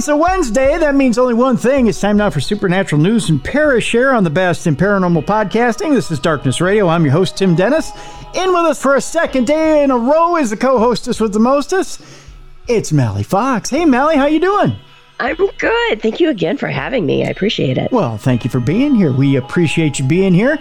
it's a Wednesday. That means only one thing. It's time now for Supernatural News and Parashare on the best in paranormal podcasting. This is Darkness Radio. I'm your host, Tim Dennis. In with us for a second day in a row is the co-hostess with the mostest. It's Mallie Fox. Hey, Mallie, how you doing? I'm good. Thank you again for having me. I appreciate it. Well, thank you for being here. We appreciate you being here.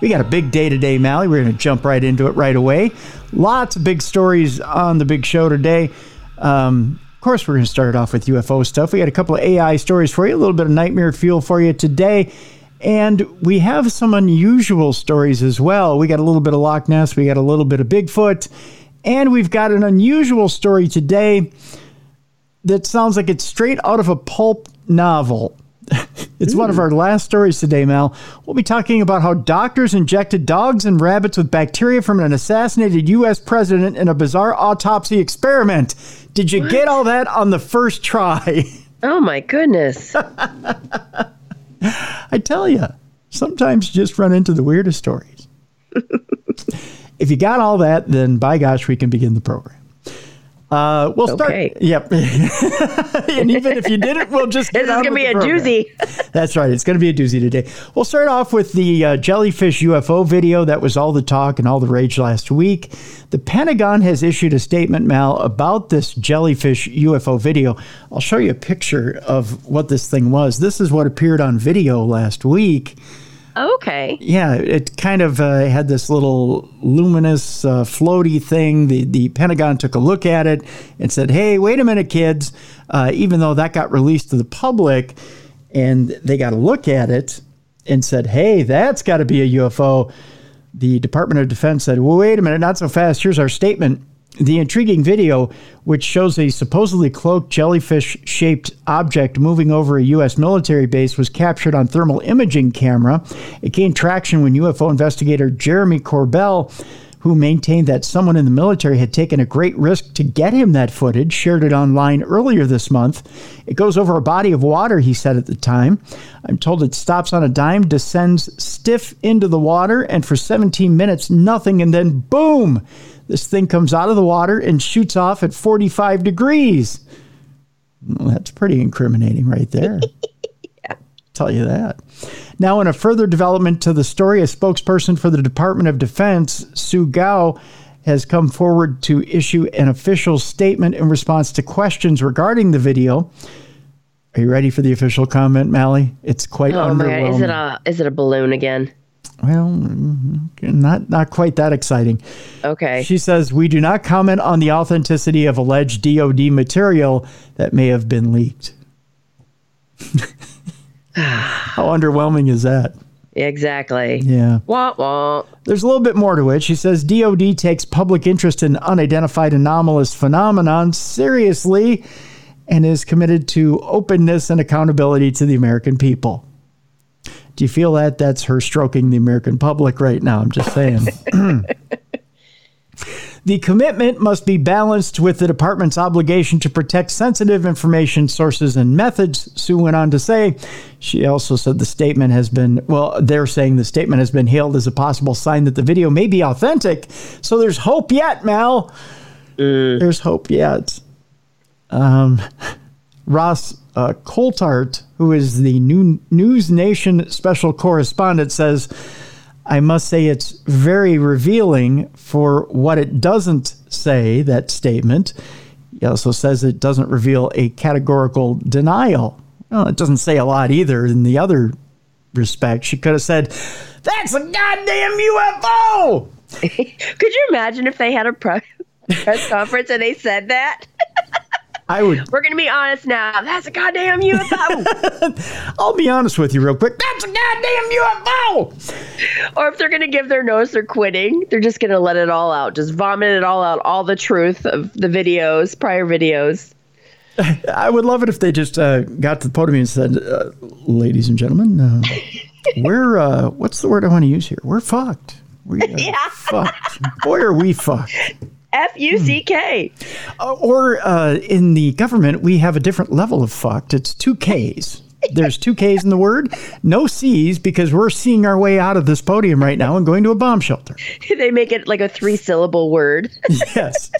We got a big day today, Mallie. We're going to jump right into it right away. Lots of big stories on the big show today. Um, of course, we're going to start off with UFO stuff. We got a couple of AI stories for you, a little bit of nightmare fuel for you today. And we have some unusual stories as well. We got a little bit of Loch Ness, we got a little bit of Bigfoot, and we've got an unusual story today that sounds like it's straight out of a pulp novel. It's Ooh. one of our last stories today, Mal. We'll be talking about how doctors injected dogs and rabbits with bacteria from an assassinated U.S. president in a bizarre autopsy experiment. Did you what? get all that on the first try? Oh, my goodness. I tell you, sometimes you just run into the weirdest stories. if you got all that, then by gosh, we can begin the program. Uh, we'll start. Okay. Yep. and even if you didn't, we'll just This is going to be a program. doozy. That's right. It's going to be a doozy today. We'll start off with the uh, jellyfish UFO video that was all the talk and all the rage last week. The Pentagon has issued a statement, Mal, about this jellyfish UFO video. I'll show you a picture of what this thing was. This is what appeared on video last week. Okay. Yeah, it kind of uh, had this little luminous, uh, floaty thing. The the Pentagon took a look at it and said, "Hey, wait a minute, kids." Uh, even though that got released to the public, and they got a look at it and said, "Hey, that's got to be a UFO." The Department of Defense said, well, "Wait a minute, not so fast. Here's our statement." The intriguing video, which shows a supposedly cloaked jellyfish shaped object moving over a U.S. military base, was captured on thermal imaging camera. It gained traction when UFO investigator Jeremy Corbell, who maintained that someone in the military had taken a great risk to get him that footage, shared it online earlier this month. It goes over a body of water, he said at the time. I'm told it stops on a dime, descends stiff into the water, and for 17 minutes, nothing, and then boom! This thing comes out of the water and shoots off at 45 degrees. Well, that's pretty incriminating right there. yeah. Tell you that. Now, in a further development to the story, a spokesperson for the Department of Defense, Sue Gough, has come forward to issue an official statement in response to questions regarding the video. Are you ready for the official comment, Mallie? It's quite oh underwhelming. My, is it a is it a balloon again? Well, mm-hmm. not not quite that exciting. Okay. She says we do not comment on the authenticity of alleged DoD material that may have been leaked. How underwhelming is that? Exactly. Yeah. Wah, wah. There's a little bit more to it. She says DoD takes public interest in unidentified anomalous phenomenon seriously and is committed to openness and accountability to the American people. Do you feel that that's her stroking the American public right now? I'm just saying. the commitment must be balanced with the department's obligation to protect sensitive information sources and methods, Sue went on to say. She also said the statement has been, well, they're saying the statement has been hailed as a possible sign that the video may be authentic. So there's hope yet, Mal. Mm. There's hope yet. Um, Ross uh, Coulthart, who is the New News Nation special correspondent, says, I must say it's very revealing for what it doesn't say, that statement. He also says it doesn't reveal a categorical denial. Well, it doesn't say a lot either in the other respect. She could have said, That's a goddamn UFO! could you imagine if they had a press conference and they said that? I would. We're gonna be honest now. That's a goddamn UFO. I'll be honest with you real quick. That's a goddamn UFO. Or if they're gonna give their nose, they're quitting. They're just gonna let it all out, just vomit it all out, all the truth of the videos, prior videos. I would love it if they just uh, got to the podium and said, uh, "Ladies and gentlemen, uh, we're uh, what's the word I want to use here? We're fucked. We yeah. fucked. Boy, are we fucked." F U C K. Uh, or uh, in the government, we have a different level of fucked. It's two Ks. There's two Ks in the word, no C's because we're seeing our way out of this podium right now and going to a bomb shelter. they make it like a three syllable word. yes.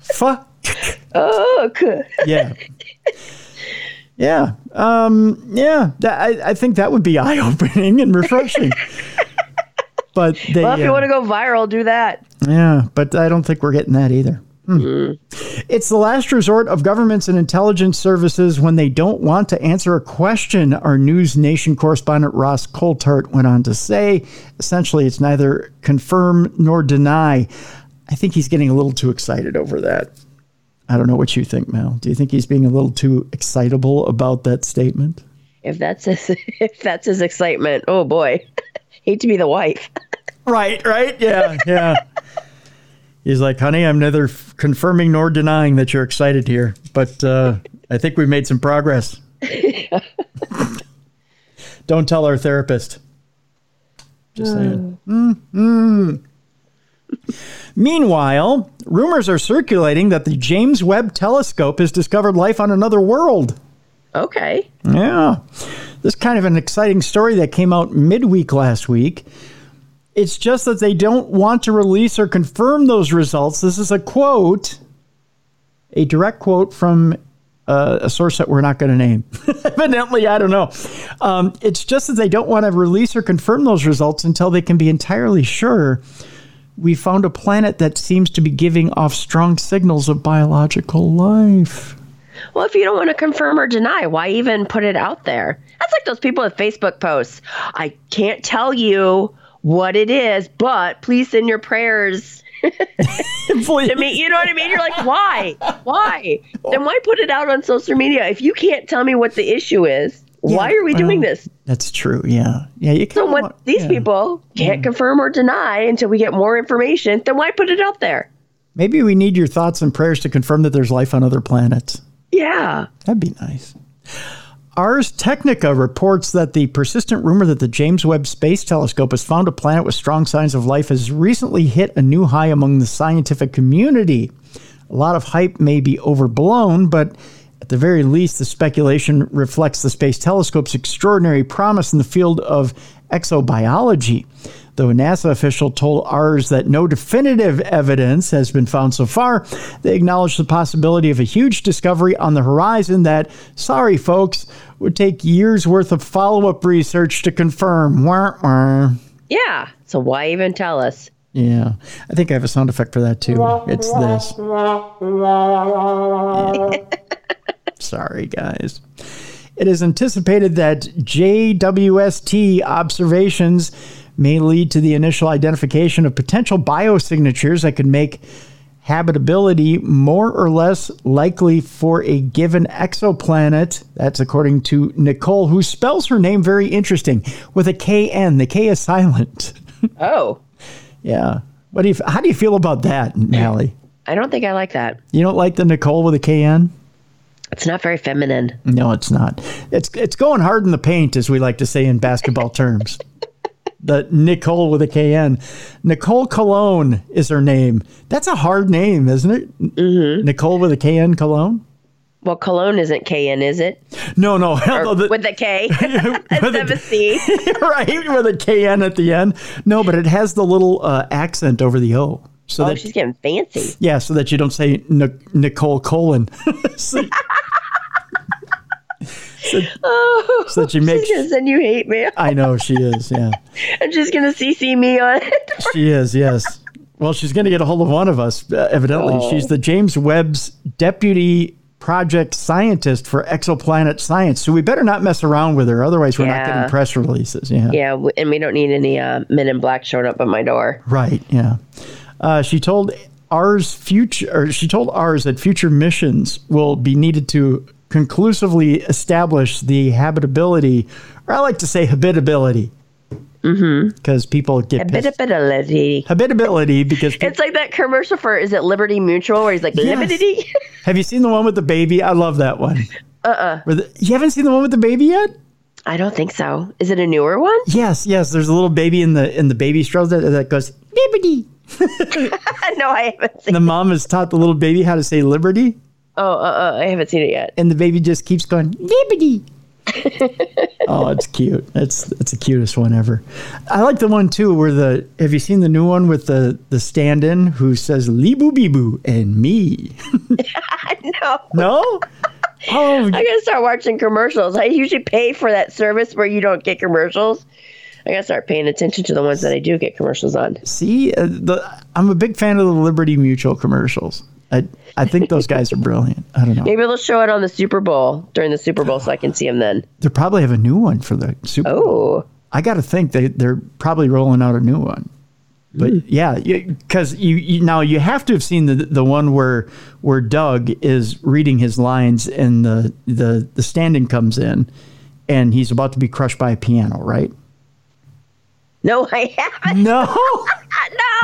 Fuck. Oh, good. Yeah. Yeah. Um, yeah. That, I, I think that would be eye opening and refreshing. But they, Well, if you uh, want to go viral, do that. yeah, but I don't think we're getting that either. Hmm. It's the last resort of governments and intelligence services when they don't want to answer a question, our News Nation correspondent Ross Coulthart went on to say. Essentially, it's neither confirm nor deny. I think he's getting a little too excited over that. I don't know what you think, Mel. Do you think he's being a little too excitable about that statement? If that's his, if that's his excitement, oh boy, hate to be the wife. Right, right. Yeah, yeah. He's like, honey, I'm neither f- confirming nor denying that you're excited here, but uh, I think we've made some progress. Don't tell our therapist. Just saying. Mm, Meanwhile, rumors are circulating that the James Webb Telescope has discovered life on another world. Okay. Yeah. This is kind of an exciting story that came out midweek last week. It's just that they don't want to release or confirm those results. This is a quote, a direct quote from uh, a source that we're not going to name. Evidently, I don't know. Um, it's just that they don't want to release or confirm those results until they can be entirely sure. We found a planet that seems to be giving off strong signals of biological life. Well, if you don't want to confirm or deny, why even put it out there? That's like those people with Facebook posts. I can't tell you what it is, but please send your prayers to me. You know what I mean? You're like, why? Why? Oh. Then why put it out on social media? If you can't tell me what the issue is, why are we doing this? That's true. Yeah. Yeah. You So can when these people can't confirm or deny until we get more information, then why put it out there? Maybe we need your thoughts and prayers to confirm that there's life on other planets. Yeah. That'd be nice. Ars Technica reports that the persistent rumor that the James Webb Space Telescope has found a planet with strong signs of life has recently hit a new high among the scientific community. A lot of hype may be overblown, but at the very least, the speculation reflects the Space Telescope's extraordinary promise in the field of exobiology. Though a NASA official told Ars that no definitive evidence has been found so far, they acknowledge the possibility of a huge discovery on the horizon that, sorry folks, would take years worth of follow up research to confirm. Wah, wah. Yeah. So why even tell us? Yeah, I think I have a sound effect for that too. It's this. Sorry, guys. It is anticipated that JWST observations may lead to the initial identification of potential biosignatures that could make habitability more or less likely for a given exoplanet. That's according to Nicole, who spells her name very interesting with a KN. The K is silent. Oh, yeah. What do you? How do you feel about that, Mallie? I don't think I like that. You don't like the Nicole with a KN? It's not very feminine. No, it's not. It's it's going hard in the paint, as we like to say in basketball terms. The Nicole with a KN. Nicole Cologne is her name. That's a hard name, isn't it? Mm-hmm. Nicole with a KN Cologne? Well, cologne isn't KN, is it? No, no. The- with a K with a- C. right, with a KN at the end. No, but it has the little uh, accent over the O. So Oh, that she's getting fancy. Yeah, so that you don't say Nic- Nicole Colon. so, Oh, so that you make. she's gonna send you hate mail, I know she is. Yeah, and she's gonna CC me on it. she is. Yes. Well, she's going to get a hold of one of us. Uh, evidently, Oh. she's the James Webb's deputy project scientist for exoplanet science. So we better not mess around with her, otherwise we're not getting press releases. Yeah. yeah, and we don't need any uh, men in black showing up at my door. Right. Yeah. Uh, she told Ars future, or she told Ars that future missions will be needed to conclusively establish the habitability, or I like to say habitability, because people get bit pissed. of bit of levity. habitability because pe- It's like that commercial for is it Liberty Mutual where he's like Yes. Liberty? have you seen the one with the baby? I love that one. uh uh Where the, you haven't seen the one with the baby yet? I don't think so. Is it a newer one? Yes, yes. There's a little baby in the in the baby stroller that, that goes liberty. no, I haven't seen. The mom has taught the little baby how to say liberty. Oh, uh, uh, I haven't seen it yet. and the baby just keeps going liberty. oh, it's cute. That's that's the cutest one ever. I like the one too where the have you seen the new one with the the stand-in who says "Libu Bibu" and me? no. no, Oh, I gotta start watching commercials. I usually pay for that service where you don't get commercials. I gotta start paying attention to the ones that I do get commercials on. see, uh, the I'm a big fan of the Liberty Mutual commercials. I I think those guys are brilliant. I don't know. Maybe they'll show it on the Super Bowl during the Super Bowl so I can see them then. They probably have a new one for the Super Bowl. Oh, I got to think they they're probably rolling out a new one. But mm. yeah, because you, you now you have to have seen the the one where where Doug is reading his lines and the the the stand-in comes in, and he's about to be crushed by a piano, right? No, I haven't. No,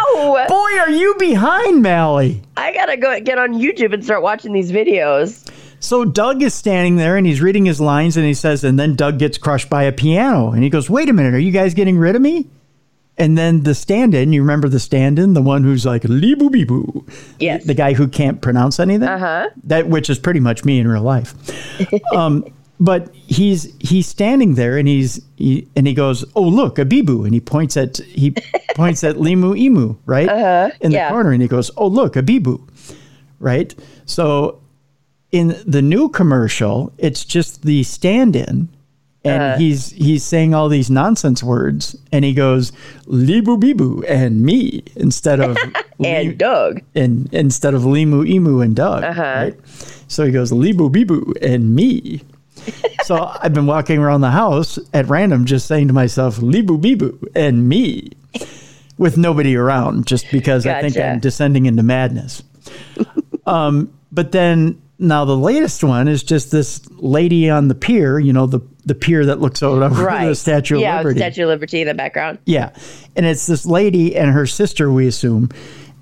No, boy, are you behind, Mallie? I gotta go get on YouTube and start watching these videos. So Doug is standing there and he's reading his lines and he says, and then Doug gets crushed by a piano. And he goes, Wait a minute, are you guys getting rid of me? And then the stand in, you remember the stand in, the one who's like, Lee boo bee boo. Yes. The guy who can't pronounce anything. Uh-huh. That which is pretty much me in real life. um, but he's he's standing there and he's he, and he goes, Oh look, a bibu. And he points at he points at LiMu Emu, right? Uh-huh. In the yeah. corner, and he goes, Oh look, a bibu. Right? So in the new commercial, it's just the stand-in, and Uh-huh. he's he's saying all these nonsense words, and he goes "libu bibu" and me instead of And Li- Doug. and instead of LiMu Emu and Doug. Uh-huh. Right? So he goes "libu bibu" and me. so I've been walking around the house at random, just saying to myself "libu bibu" and me, with nobody around, just because I think I'm descending into madness. Um, but then now the latest one is just this lady on the pier, you know, the the pier that looks out over Right. the Statue of yeah, Liberty. Statue of Liberty in the background. Yeah. And it's this lady and her sister, we assume.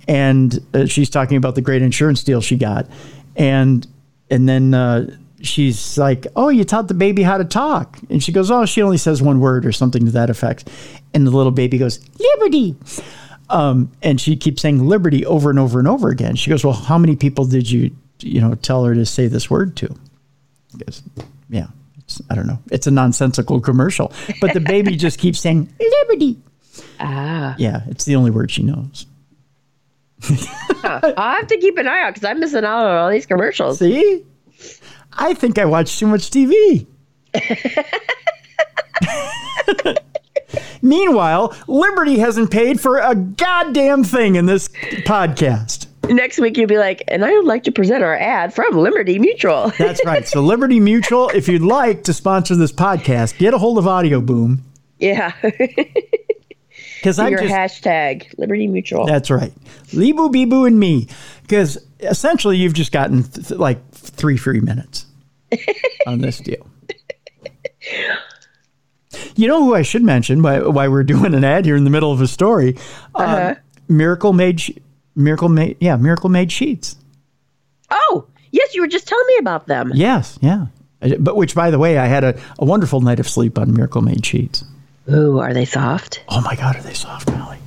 And uh, she's talking about the great insurance deal she got. And and then uh, she's like, Oh, you taught the baby how to talk. And she goes, Oh, she only says one word or something to that effect. And the little baby goes, Liberty. Um, and she keeps saying liberty over and over and over again. She goes, Well, how many people did you, you know, tell her to say this word to? Goes, Yeah. It's, I don't know. It's a nonsensical commercial. But the baby just keeps saying liberty. Ah. Yeah, it's the only word she knows. I'll have to keep an eye out because I'm missing out on all these commercials. See? I think I watch too much TV. Meanwhile, Liberty hasn't paid for a goddamn thing in this podcast. Next week you'll be like, and I would like to present our ad from Liberty Mutual. That's right. So, Liberty Mutual, if you'd like to sponsor this podcast, get a hold of Audio Boom. yeah. Because I'm Your just. hashtag Liberty Mutual. That's right. Libu Bibu and me. Because essentially, you've just gotten th- th- like three free minutes on this deal. You know who I should mention why, why we're doing an ad here in the middle of a story? Um, Uh-huh. Miracle made, Miracle made, yeah, Miracle made sheets. oh, yes, you were just telling me about them. Yes, yeah. But which, by the way, I had a, a wonderful night of sleep on Miracle made sheets. Ooh, are they soft? Oh my God, are they soft, Molly?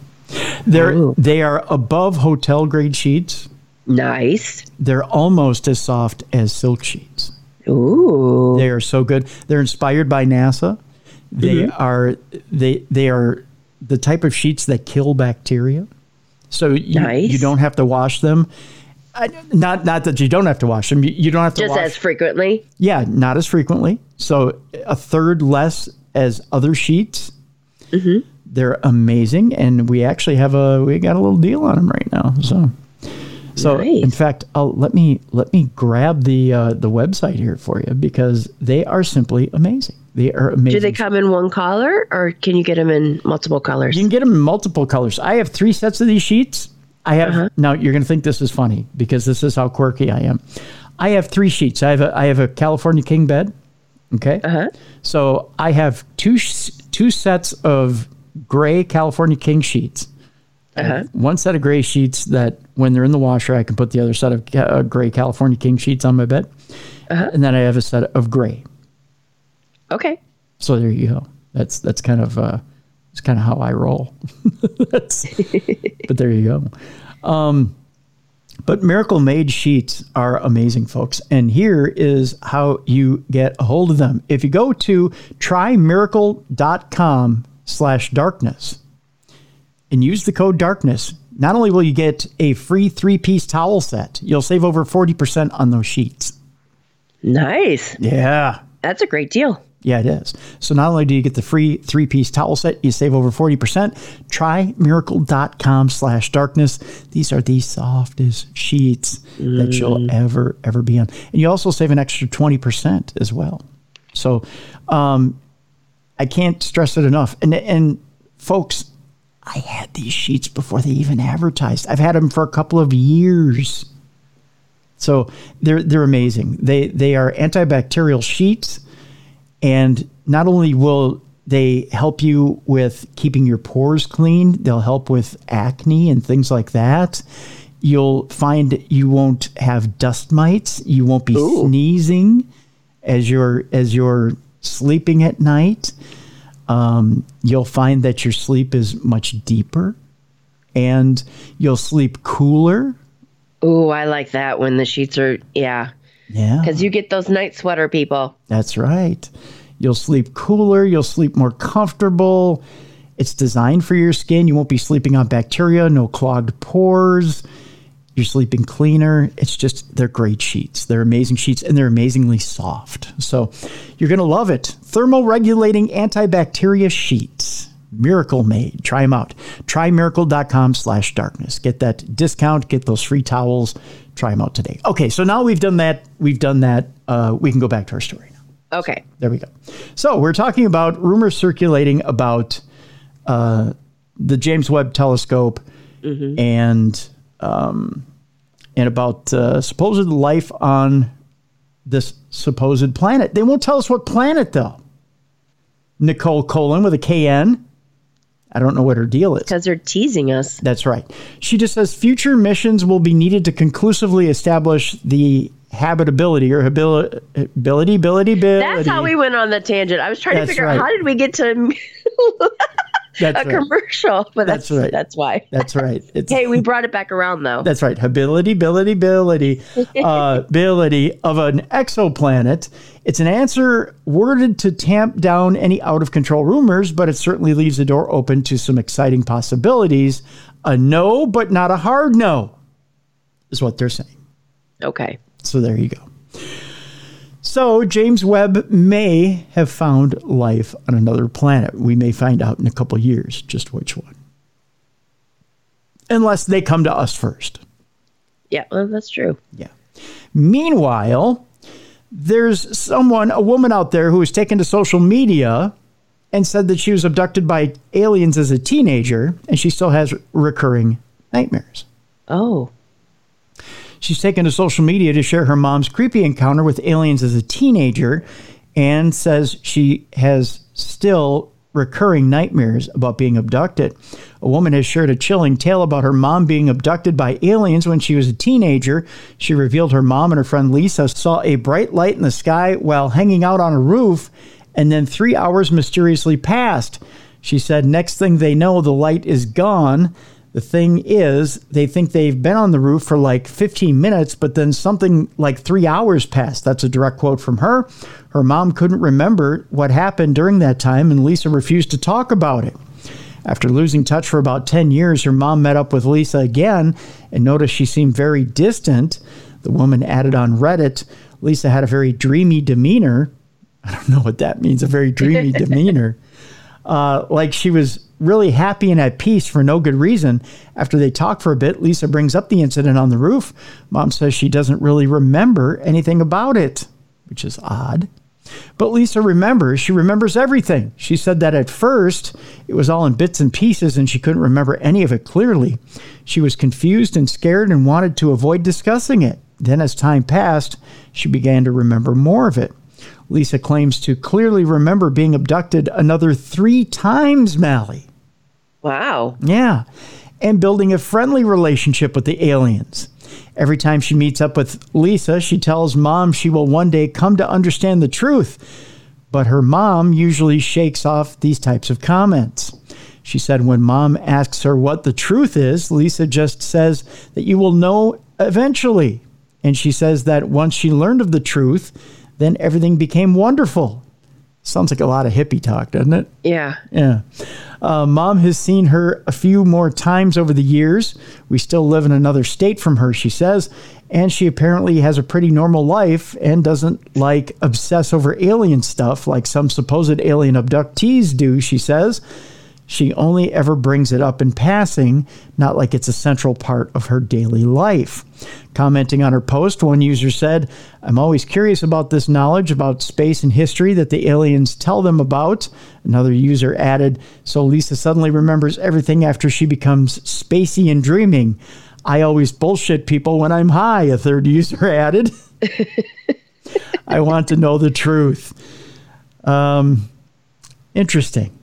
They're Ooh. they are above hotel grade sheets. Nice. They're almost as soft as silk sheets. Ooh. They are so good. They're inspired by NASA. They mm-hmm. are they they are the type of sheets that kill bacteria. So you, Nice. you don't have to wash them. I, not not that you don't have to wash them. You, you don't have to wash them. Just wash. as frequently. yeah, not as frequently. So a third less as other sheets. Mm-hmm. They're amazing, and we actually have a we got a little deal on them right now. So. So Nice. in fact, I'll, let me let me grab the uh, the website here for you because they are simply amazing. They are amazing. Do they come in one color or can you get them in multiple colors? You can get them in multiple colors. I have three sets of these sheets. I have Uh-huh. now. You're going to think this is funny because this is how quirky I am. I have three sheets. I have a I have a California king bed. Okay. Uh-huh. So I have two sh- two sets of gray California king sheets. Uh-huh. One set of gray sheets that when they're in the washer, I can put the other set of ca- uh, gray California king sheets on my bed, Uh-huh. and then I have a set of gray. Okay. So there you go. That's that's kind of uh, it's kind of how I roll. But there you go. Um, but Miracle Made sheets are amazing, folks. And here is how you get a hold of them. If you go to trymiracle.com slash darkness and use the code darkness, not only will you get a free three-piece towel set, you'll save over 40% on those sheets. Nice. Yeah. That's a great deal. Yeah, it is. So not only do you get the free three-piece towel set, you save over 40%. Try miracle.com slash darkness. These are the softest sheets that you'll ever, ever be on. And you also save an extra 20% as well. So um, I can't stress it enough. And, and folks, I had these sheets before they even advertised. I've had them for a couple of years. So they're they're amazing. They they are antibacterial sheets, and not only will they help you with keeping your pores clean, they'll help with acne and things like that. You'll find you won't have dust mites. You won't be sneezing as you're as you're sleeping at night. Um, you'll find that your sleep is much deeper, and you'll sleep cooler. Ooh, I like that when the sheets are, yeah. Yeah. Because you get those night sweater people. That's right. You'll sleep cooler, you'll sleep more comfortable. It's designed for your skin. You won't be sleeping on bacteria, no clogged pores. You're sleeping cleaner. It's just, they're great sheets. They're amazing sheets and they're amazingly soft. So you're going to love it. Thermoregulating antibacteria sheets. Miracle made. Try them out. Try Trymiracle.com slash darkness. Get that discount, get those free towels. Try them out today. Okay, so now we've done that. We've done that. Uh, we can go back to our story now. Okay. There we go. So we're talking about rumors circulating about uh, the James Webb Telescope and um, and about uh, supposed life on this supposed planet. They won't tell us what planet though. Nicole Colon with a KN. I don't know what her deal is. Because they're teasing us. That's right. She just says future missions will be needed to conclusively establish the habitability or habili- ability, ability, ability. That's how we went on the tangent. I was trying That's to figure right. out how did we get to That's a right. commercial, but That's that's right. That's why. That's right. It's hey, we brought it back around though. That's right. Ability, ability, ability, uh, ability of an exoplanet. It's an answer worded to tamp down any out of control rumors, but it certainly leaves the door open to some exciting possibilities. A no, but not a hard no, is what they're saying. okay. So there you go. So James Webb may have found life on another planet. We may find out in a couple years just which one. Unless they come to us first. Yeah, well, that's true. Yeah. Meanwhile, there's someone, a woman out there who was taken to social media and said that she was abducted by aliens as a teenager and she still has recurring nightmares. Oh. She's taken to social media to share her mom's creepy encounter with aliens as a teenager and says she has still recurring nightmares about being abducted. A woman has shared a chilling tale about her mom being abducted by aliens when she was a teenager. She revealed her mom and her friend Lisa saw a bright light in the sky while hanging out on a roof, and then three hours mysteriously passed. She said, Next thing they know, the light is gone. The thing is, they think they've been on the roof for like 15 minutes, but then something like three hours passed. That's a direct quote from her. Her mom couldn't remember what happened during that time, and Lisa refused to talk about it. After losing touch for about 10 years, her mom met up with Lisa again and noticed she seemed very distant. The woman added on Reddit Lisa had a very dreamy demeanor. I don't know what that means, a very dreamy demeanor. Uh, like she was really happy and at peace for no good reason. After they talk for a bit, Lisa brings up the incident on the roof. Mom says she doesn't really remember anything about it, which is odd. But Lisa remembers. She remembers everything. She said that at first it was all in bits and pieces and she couldn't remember any of it clearly. She was confused and scared and wanted to avoid discussing it. Then, as time passed, she began to remember more of it. Lisa claims to clearly remember being abducted another three times, Mallie. Wow. Yeah. And building a friendly relationship with the aliens. Every time she meets up with Lisa, she tells mom she will one day come to understand the truth. But her mom usually shakes off these types of comments. She said when mom asks her what the truth is, Lisa just says that you will know eventually. And she says that once she learned of the truth, then everything became wonderful. Sounds like a lot of hippie talk, doesn't it? Yeah. Yeah. Uh, Mom has seen her a few more times over the years. We still live in another state from her, she says. And she apparently has a pretty normal life and doesn't like obsess over alien stuff like some supposed alien abductees do, she says. She only ever brings it up in passing, not like it's a central part of her daily life. Commenting on her post, one user said, I'm always curious about this knowledge about space and history that the aliens tell them about. Another user added, So Lisa suddenly remembers everything after she becomes spacey and dreaming. I always bullshit people when I'm high, a third user added. I want to know the truth. Um, interesting.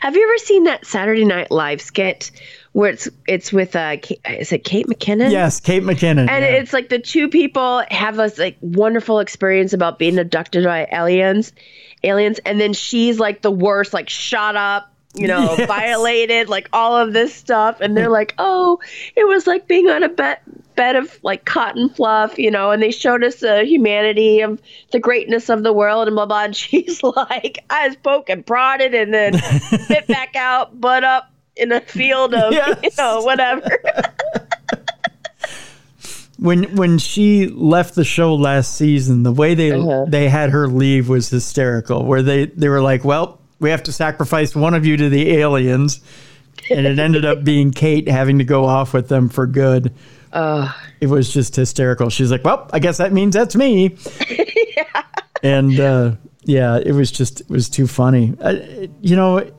Have you ever seen that Saturday Night Live skit where it's it's with uh is it Kate McKinnon? Yes, Kate McKinnon. And yeah. it's like the two people have this like wonderful experience about being abducted by aliens, aliens, and then she's like the worst, like shot up, you know, Yes. violated, like all of this stuff, and they're like, oh, it was like being on a bed bed of like cotton fluff, you know, and they showed us the humanity of the greatness of the world and blah blah. And she's like, I was poke and prodded, and then spit back out, butt up in a field of you know whatever. when when she left the show last season, the way they Uh-huh. they had her leave was hysterical. Where they they were like, "Well, we have to sacrifice one of you to the aliens," and it ended up being Kate having to go off with them for good. It was just hysterical. She's like, "Well, I guess that means that's me." And uh, yeah, it was just it was too funny. Uh, you know,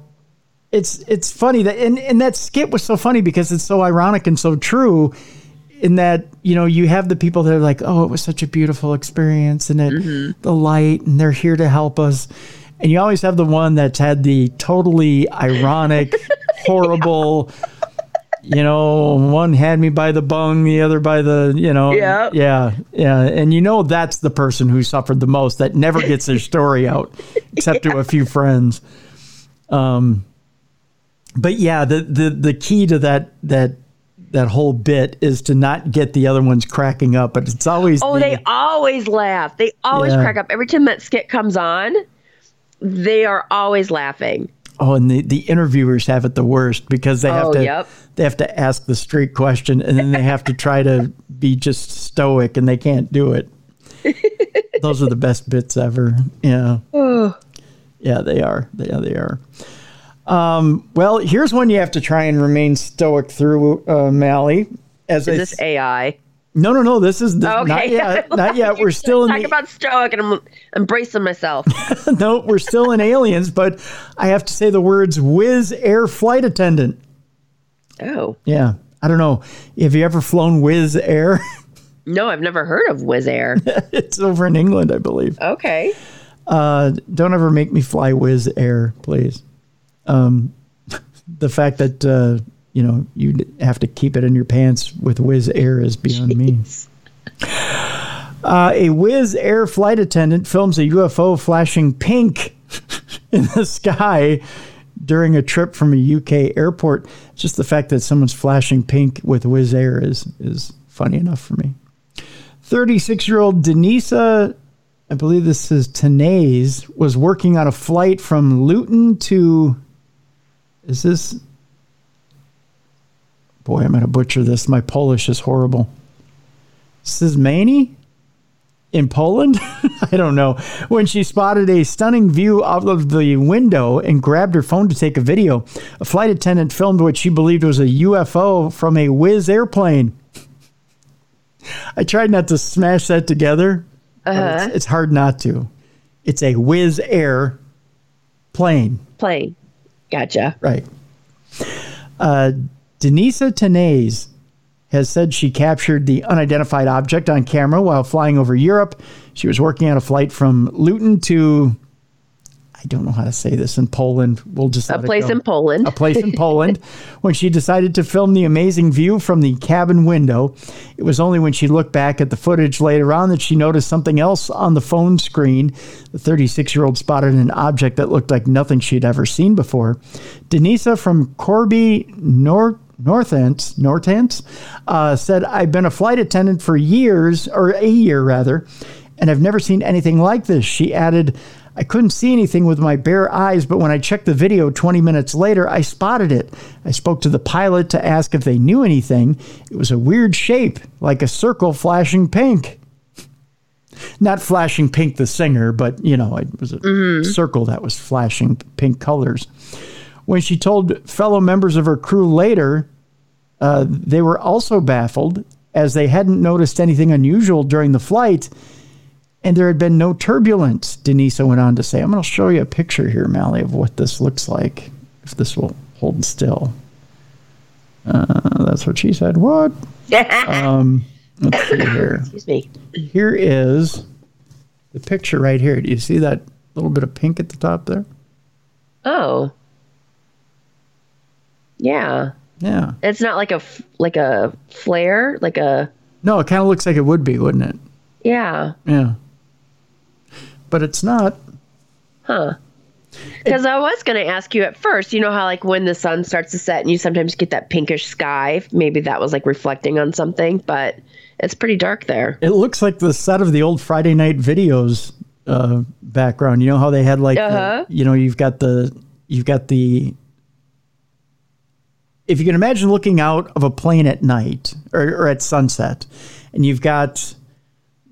it's it's funny that and, and that skit was so funny because it's so ironic and so true in that you know you have the people that are like oh it was such a beautiful experience and it the light and they're here to help us and you always have the one that's had the totally ironic horrible you know one had me by the bung the other by the you know Yeah. yeah yeah and you know that's the person who suffered the most that never gets their story out except to a few friends um but yeah the the the key to that that that whole bit is to not get the other ones cracking up but it's always Oh, the- they always laugh. They always Yeah. crack up. Every time that skit comes on, they are always laughing. oh and the, the interviewers have it the worst because they have Oh, to yep. they have to ask the straight question and then they have to try to be just stoic and they can't do it. Those are the best bits ever. Yeah. Yeah they are. Yeah they are. Um, well here's one you have to try and remain stoic through uh, Mallie. As Is I this AI? No, no, no. This is this, Okay. not yet. Not yet. We're still in Talk the, about stoic, and I'm embracing myself. no. We're still in aliens, but I have to say the words "Wizz Air flight attendant." oh Yeah, I don't know. Have you ever flown Wizz Air? no, I've never heard of Wizz Air. it's over in England, I believe. Okay. Uh, don't ever make me fly Wizz Air, please. Um, the fact that uh, you know you have to keep it in your pants with Wizz Air is beyond me. Uh, a Wizz Air flight attendant films a UFO flashing pink in the sky during a trip from a UK airport. Just the fact that someone's flashing pink with Wizz Air is is funny enough for me. 36 year old Denisa, I believe this is Tenaz, was working on a flight from Luton to. Is this. Boy, I'm going to butcher this. My Polish is horrible. Sysmani? in Poland? I don't know. When she spotted a stunning view out of the window and grabbed her phone to take a video, a flight attendant filmed what she believed was a UFO from a Wizz airplane. I tried not to smash that together, but it's, it's hard not to. It's a Wizz Air plane. Plane. Gotcha. Right. Uh, Denisa Tenaz has said she captured the unidentified object on camera while flying over Europe. She was working on a flight from Luton to, I don't know how to say this in Poland. We'll just A place in Poland. A place in Poland when she decided to film the amazing view from the cabin window. It was only when she looked back at the footage later on that she noticed something else on the phone screen. The 36 year old spotted an object that looked like nothing she'd ever seen before. Denisa from Corby, North. Northants, Northants, uh, said, I've been a flight attendant for years, or a year rather, and I've never seen anything like this. She added, I couldn't see anything with my bare eyes, but when I checked the video 20 minutes later, I spotted it. I spoke to the pilot to ask if they knew anything. It was a weird shape, like a circle flashing pink. Not flashing pink, the singer, but you know, it was a mm-hmm. circle that was flashing pink colors. When she told fellow members of her crew later, uh, they were also baffled as they hadn't noticed anything unusual during the flight and there had been no turbulence, Denisa went on to say. I'm going to show you a picture here, Mallie, of what this looks like, if this will hold still. Uh, that's what she said. What? um, let's see here. Excuse me. Here is the picture right here. Do you see that little bit of pink at the top there? Oh. Yeah. Yeah. It's not like a like a flare, like a. No, it kind of looks like it would be, wouldn't it? Yeah. Yeah but it's not. Huh. Because I was going to ask you at first, you know how like when the sun starts to set and you sometimes get that pinkish sky, maybe that was like reflecting on something, but it's pretty dark there. It looks like the set of the old Friday night videos uh, background. You know how they had like, uh-huh. the, you know, you've got the, you've got the. If you can imagine looking out of a plane at night or, or at sunset, and you've got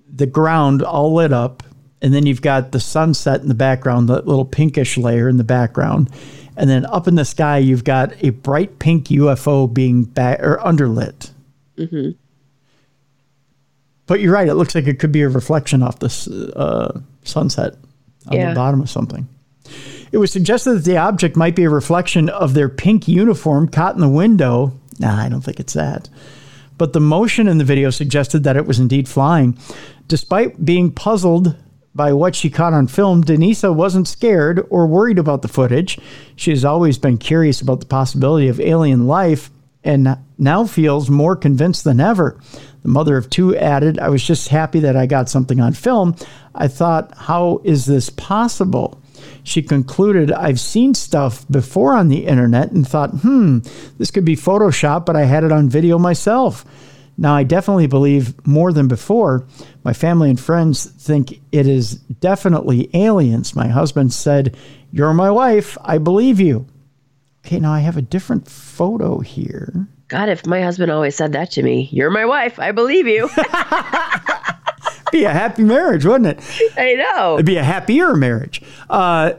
the ground all lit up and then you've got the sunset in the background, the little pinkish layer in the background, and then up in the sky you've got a bright pink UFO being back or underlit. Mm-hmm. But you're right; it looks like it could be a reflection off the uh, sunset on yeah. the bottom of something. It was suggested that the object might be a reflection of their pink uniform caught in the window. Nah, I don't think it's that. But the motion in the video suggested that it was indeed flying. Despite being puzzled by what she caught on film, Denisa wasn't scared or worried about the footage. She has always been curious about the possibility of alien life and now feels more convinced than ever. The mother of two added, I was just happy that I got something on film. I thought, how is this possible? She concluded, I've seen stuff before on the internet and thought, hmm, this could be Photoshop, but I had it on video myself. Now, I definitely believe more than before. My family and friends think it is definitely aliens. My husband said, You're my wife. I believe you. Okay, now I have a different photo here. God, if my husband always said that to me, You're my wife. I believe you. be a happy marriage, wouldn't it? I know. It'd be a happier marriage. Uh,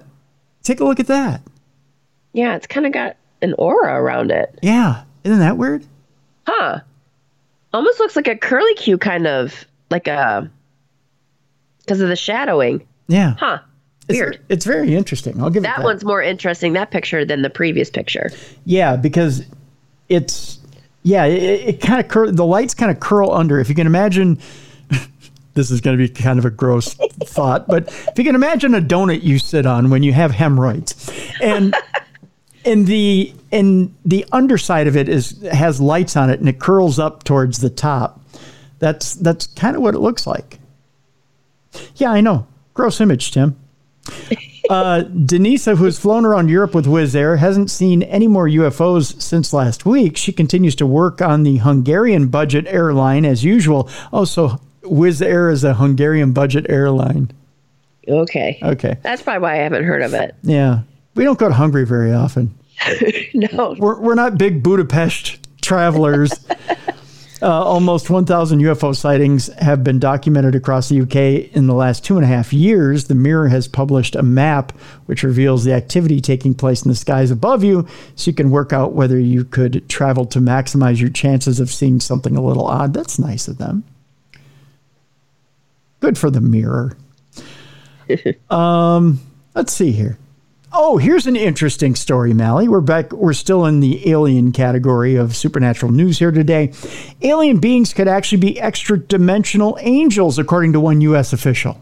take a look at that. Yeah, it's kind of got an aura around it. Yeah. Isn't that weird? Huh almost looks like a curly Q kind of like a because of the shadowing. Yeah. Huh. Weird. It's, it's very interesting. I'll give that, that one's more interesting that picture than the previous picture. Yeah, because it's yeah, it, it kind of cur- the lights kind of curl under. If you can imagine. This is going to be kind of a gross thought, but if you can imagine a donut you sit on when you have hemorrhoids, and and the and the underside of it is has lights on it and it curls up towards the top. That's that's kind of what it looks like. Yeah, I know. Gross image, Tim. Uh, Denisa, who has flown around Europe with Wizz Air, hasn't seen any more UFOs since last week. She continues to work on the Hungarian budget airline as usual. Oh, so Wizz Air is a Hungarian budget airline. Okay. Okay. That's probably why I haven't heard of it. Yeah. We don't go to Hungary very often. no. We're, we're not big Budapest travelers. uh, almost 1,000 UFO sightings have been documented across the UK in the last two and a half years. The Mirror has published a map which reveals the activity taking place in the skies above you, so you can work out whether you could travel to maximize your chances of seeing something a little odd. That's nice of them. Good for the Mirror. um, let's see here. Oh, here's an interesting story, Mallie. We're back. We're still in the alien category of supernatural news here today. Alien beings could actually be extra dimensional angels, according to one U.S. official.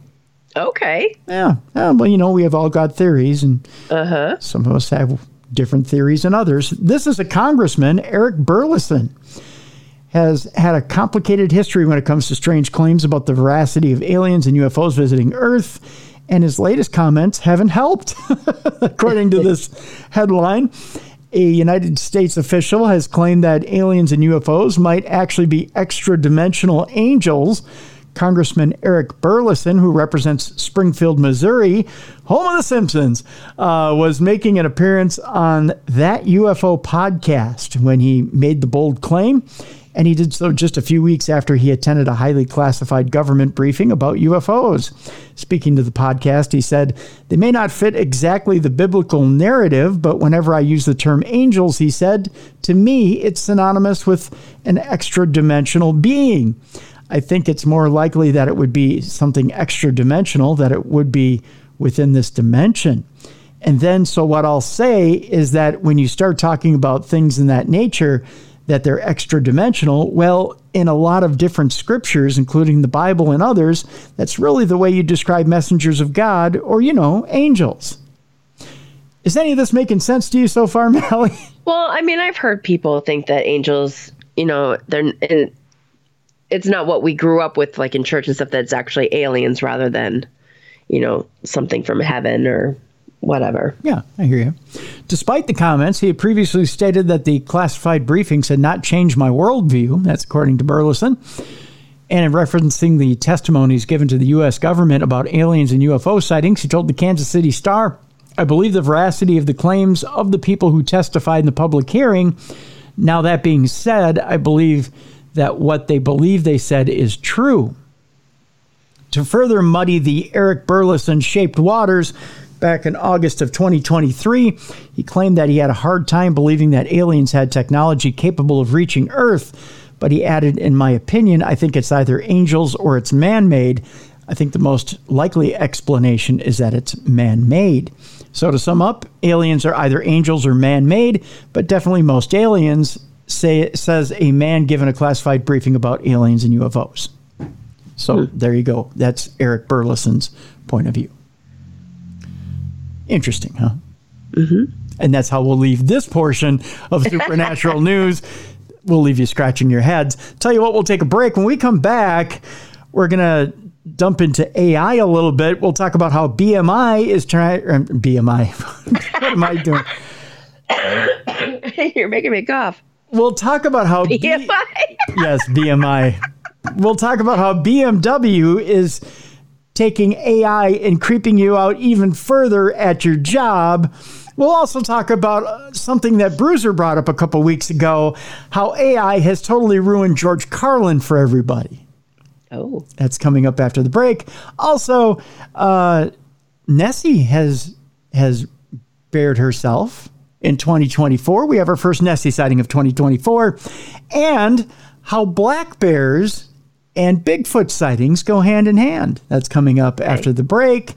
Okay. Yeah. Uh, well, you know, we have all got theories, and uh-huh. some of us have different theories than others. This is a congressman, Eric Burlison, has had a complicated history when it comes to strange claims about the veracity of aliens and UFOs visiting Earth and his latest comments haven't helped, according to this headline. A United States official has claimed that aliens and UFOs might actually be extra dimensional angels Congressman Eric Burlison, who represents Springfield, Missouri, home of the Simpsons, uh, was making an appearance on that UFO podcast when he made the bold claim. And he did so just a few weeks after he attended a highly classified government briefing about UFOs. Speaking to the podcast, he said, They may not fit exactly the biblical narrative, but whenever I use the term angels, he said, to me, it's synonymous with an extra dimensional being. I think it's more likely that it would be something extra dimensional, that it would be within this dimension. And then, so what I'll say is that when you start talking about things in that nature, that they're extra dimensional, well, in a lot of different scriptures, including the Bible and others, that's really the way you describe messengers of God or, you know, angels. Is any of this making sense to you so far, Mallie? Well, I mean, I've heard people think that angels, you know, they're it's not what we grew up with like in church and stuff that's actually aliens rather than you know something from heaven or whatever yeah i hear you despite the comments he had previously stated that the classified briefings had not changed my worldview that's according to Burlison. and in referencing the testimonies given to the u.s government about aliens and ufo sightings he told the kansas city star i believe the veracity of the claims of the people who testified in the public hearing now that being said i believe that what they believe they said is true. To further muddy the Eric Burlison shaped waters, back in August of 2023, he claimed that he had a hard time believing that aliens had technology capable of reaching Earth. But he added, in my opinion, I think it's either angels or it's man made. I think the most likely explanation is that it's man made. So, to sum up, aliens are either angels or man made, but definitely most aliens say, says a man given a classified briefing about aliens and UFOs. So hmm. there you go. That's Eric Burlison's point of view. Interesting, huh? Mm-hmm. And that's how we'll leave this portion of supernatural news. We'll leave you scratching your heads. Tell you what, we'll take a break. When we come back, we're going to dump into AI a little bit. We'll talk about how BMI is trying. BMI. what am I doing? You're making me cough we'll talk about how BMI. B- yes, BMI. We'll talk about how BMW is taking AI and creeping you out even further at your job. We'll also talk about uh, something that Bruiser brought up a couple weeks ago how AI has totally ruined George Carlin for everybody. Oh. That's coming up after the break. Also, uh, Nessie has has bared herself in 2024. We have our first Nessie sighting of 2024. And how black bears and Bigfoot sightings go hand in hand. That's coming up after the break.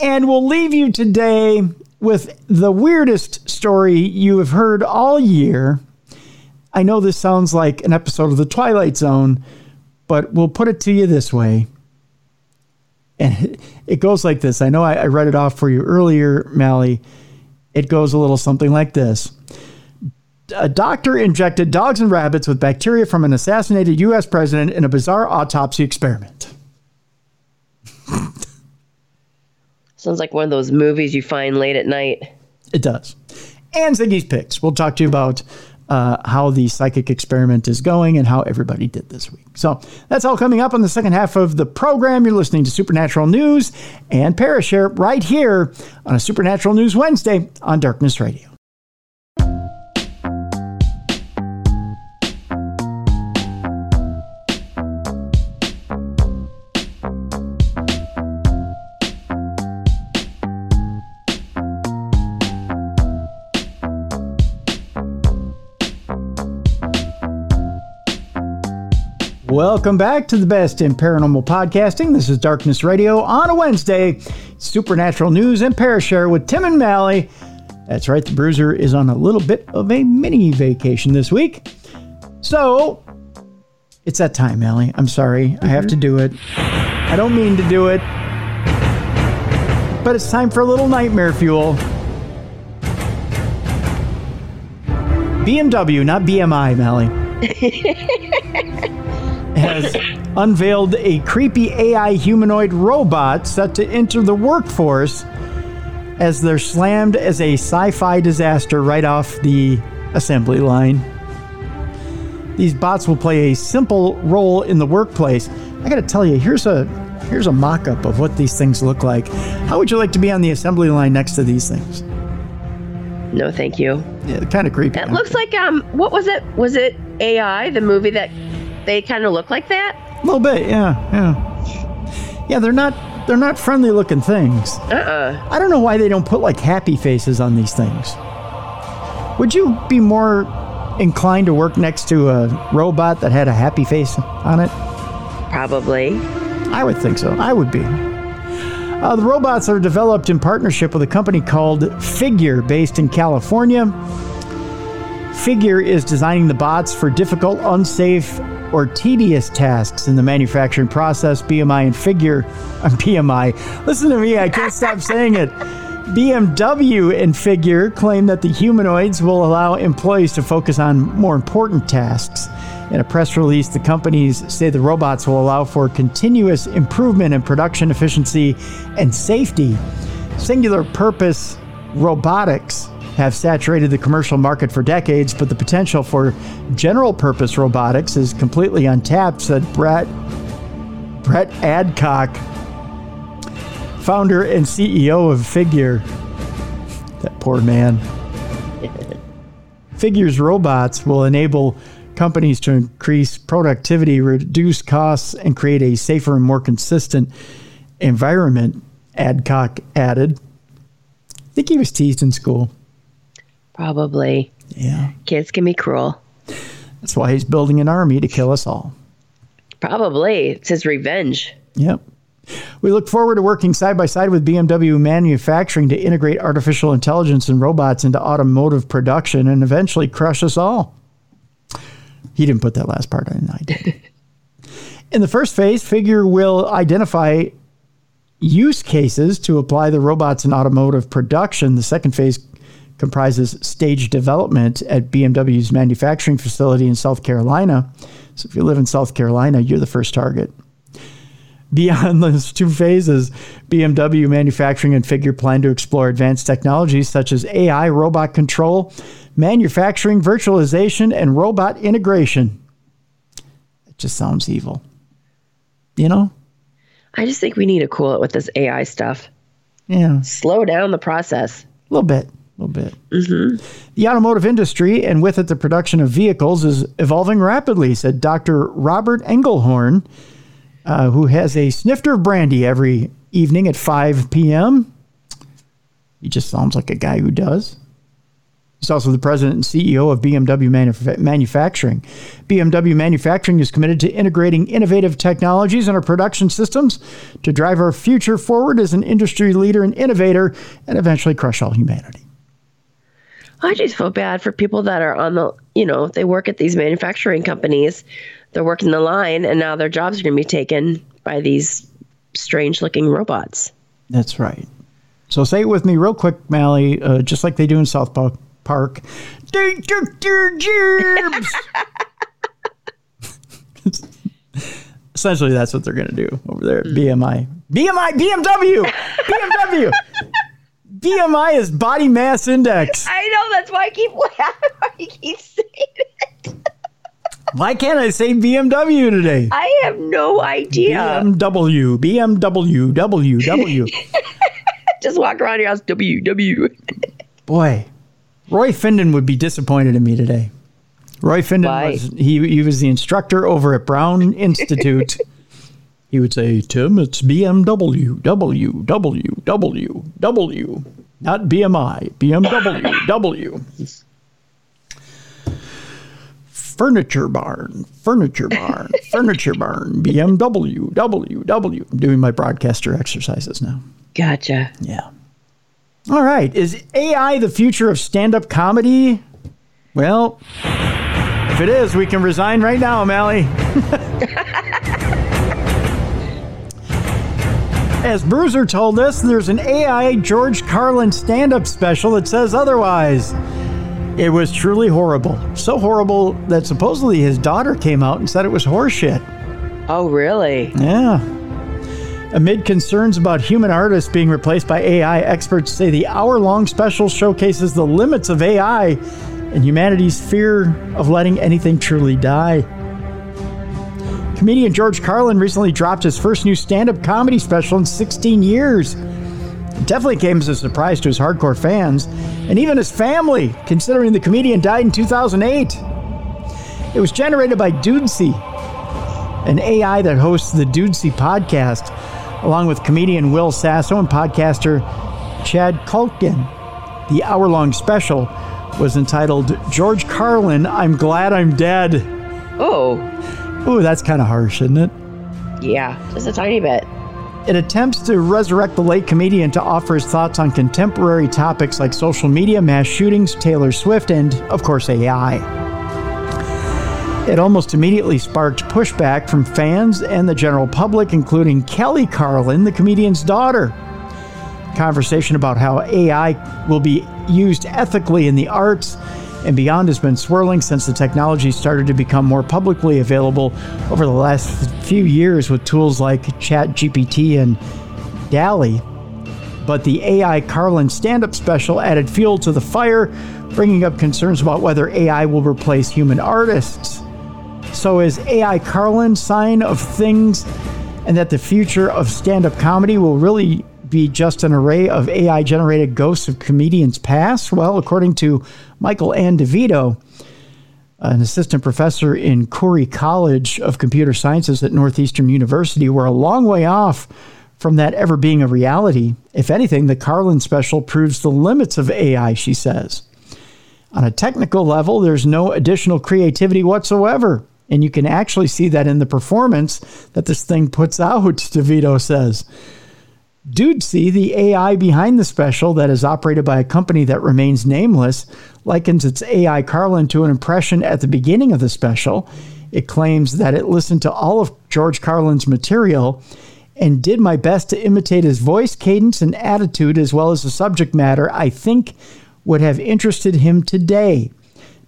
And we'll leave you today with the weirdest story you have heard all year. I know this sounds like an episode of The Twilight Zone, but we'll put it to you this way. And it goes like this. I know I, read it off for you earlier, Mallie. It goes a little something like this. A doctor injected dogs and rabbits with bacteria from an assassinated U.S. president in a bizarre autopsy experiment. Sounds like one of those movies you find late at night. It does. And Ziggy's picks. We'll talk to you about uh, how the psychic experiment is going and how everybody did this week. So that's all coming up on the second half of the program. You're listening to Supernatural News and Parashare right here on a Supernatural News Wednesday on Darkness Radio. Welcome back to the best in paranormal podcasting. This is Darkness Radio on a Wednesday. Supernatural news and Parashare with Tim and Mallie. That's right, the Bruiser is on a little bit of a mini vacation this week. So, it's that time, Mallie. I'm sorry. Mm-hmm. I have to do it. I don't mean to do it. But it's time for a little nightmare fuel. BMW, not BMI, Mallie. has unveiled a creepy AI humanoid robot set to enter the workforce as they're slammed as a sci fi disaster right off the assembly line. These bots will play a simple role in the workplace. I got to tell you, here's a here's a mock-up of what these things look like. How would you like to be on the assembly line next to these things? No, thank you. Yeah, kind of creepy. It looks like um, what was it? Was it AI, the movie that they kind of look like that? A little bit, yeah, yeah, yeah. They're not they're not friendly looking things. Uh-uh. I don't know why they don't put like happy faces on these things. Would you be more inclined to work next to a robot that had a happy face on it? Probably. I would think so. I would be. Uh, the robots are developed in partnership with a company called Figure, based in California. Figure is designing the bots for difficult, unsafe, or tedious tasks in the manufacturing process. BMI and Figure, uh, BMI. Listen to me, I can't stop saying it. BMW and Figure claim that the humanoids will allow employees to focus on more important tasks. In a press release, the companies say the robots will allow for continuous improvement in production efficiency and safety. Singular purpose robotics have saturated the commercial market for decades, but the potential for general purpose robotics is completely untapped, said Brett Brett Adcock, founder and CEO of Figure. That poor man. Figure's robots will enable companies to increase productivity, reduce costs, and create a safer and more consistent environment, Adcock added. I think he was teased in school. Probably. Yeah. Kids can be cruel. That's why he's building an army to kill us all. Probably. It's his revenge. Yep. We look forward to working side by side with BMW manufacturing to integrate artificial intelligence and robots into automotive production and eventually crush us all. He didn't put that last part in, I did. in the first phase, Figure will identify use cases to apply the robots in automotive production. The second phase comprises stage development at BMW's manufacturing facility in South Carolina. So if you live in South Carolina, you're the first target. Beyond those two phases, BMW manufacturing and Figure plan to explore advanced technologies such as AI, robot control, manufacturing, virtualization, and robot integration. It just sounds evil. You know? I just think we need to cool it with this AI stuff. Yeah. Slow down the process. A little bit. A little bit. Mm-hmm. The automotive industry, and with it the production of vehicles, is evolving rapidly, said Dr. Robert Engelhorn, uh, who has a snifter of brandy every evening at 5 p.m. He just sounds like a guy who does. He's also the president and CEO of BMW Manuf- Manufacturing. BMW Manufacturing is committed to integrating innovative technologies in our production systems to drive our future forward as an industry leader and innovator and eventually crush all humanity. I just feel bad for people that are on the, you know, they work at these manufacturing companies, they're working the line, and now their jobs are going to be taken by these strange looking robots. That's right. So say it with me real quick, Mallie, uh, just like they do in South Park. Park. Essentially, that's what they're going to do over there at BMI. BMI, BMW, BMW. BMI is body mass index. I know that's why I keep laughing. Why you keep saying it. Why can't I say BMW today? I have no idea. BMW, BMW, W, W. Just walk around your house, W, W. Boy, Roy Finden would be disappointed in me today. Roy Finden Why? was he, he was the instructor over at Brown Institute. he would say, Tim, it's BMW, W, W, W, W, not BMI, BMW, W. Furniture barn, furniture barn, furniture barn, BMW, W, W. I'm doing my broadcaster exercises now. Gotcha. Yeah. All right. Is AI the future of stand up comedy? Well, if it is, we can resign right now, Mallie. As Bruiser told us, there's an AI George Carlin stand up special that says otherwise. It was truly horrible. So horrible that supposedly his daughter came out and said it was horseshit. Oh, really? Yeah. Amid concerns about human artists being replaced by AI, experts say the hour long special showcases the limits of AI and humanity's fear of letting anything truly die. Comedian George Carlin recently dropped his first new stand up comedy special in 16 years. It definitely came as a surprise to his hardcore fans and even his family, considering the comedian died in 2008. It was generated by Dudesy, an AI that hosts the Dudesy podcast, along with comedian Will Sasso and podcaster Chad Kultgen. The hour long special was entitled George Carlin, I'm Glad I'm Dead. Oh. Ooh, that's kind of harsh, isn't it? Yeah, just a tiny bit. It attempts to resurrect the late comedian to offer his thoughts on contemporary topics like social media, mass shootings, Taylor Swift, and, of course, AI. It almost immediately sparked pushback from fans and the general public, including Kelly Carlin, the comedian's daughter. Conversation about how AI will be used ethically in the arts and beyond has been swirling since the technology started to become more publicly available over the last few years with tools like ChatGPT and DALL-E. But the AI Carlin stand up special added fuel to the fire, bringing up concerns about whether AI will replace human artists. So, is AI Carlin sign of things and that the future of stand up comedy will really be just an array of AI generated ghosts of comedians past? Well, according to Michael Ann DeVito, an assistant professor in Khoury College of Computer Sciences at Northeastern University, we're a long way off from that ever being a reality. If anything, the Carlin special proves the limits of AI, she says. On a technical level, there's no additional creativity whatsoever. And you can actually see that in the performance that this thing puts out, DeVito says. Dudesy, the AI behind the special that is operated by a company that remains nameless, likens its AI Carlin to an impression at the beginning of the special. It claims that it listened to all of George Carlin's material and did my best to imitate his voice, cadence, and attitude, as well as the subject matter I think would have interested him today.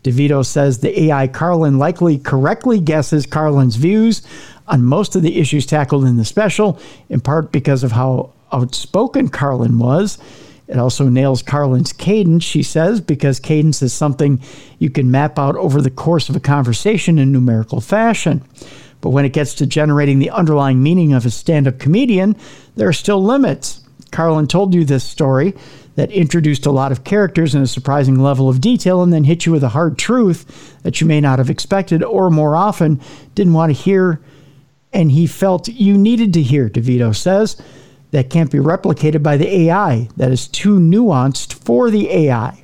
DeVito says the AI Carlin likely correctly guesses Carlin's views on most of the issues tackled in the special, in part because of how outspoken Carlin was. It also nails Carlin's cadence, she says, because cadence is something you can map out over the course of a conversation in numerical fashion. But when it gets to generating the underlying meaning of a stand up comedian, there are still limits. Carlin told you this story that introduced a lot of characters in a surprising level of detail and then hit you with a hard truth that you may not have expected or more often didn't want to hear and he felt you needed to hear, DeVito says that can't be replicated by the AI, that is too nuanced for the AI.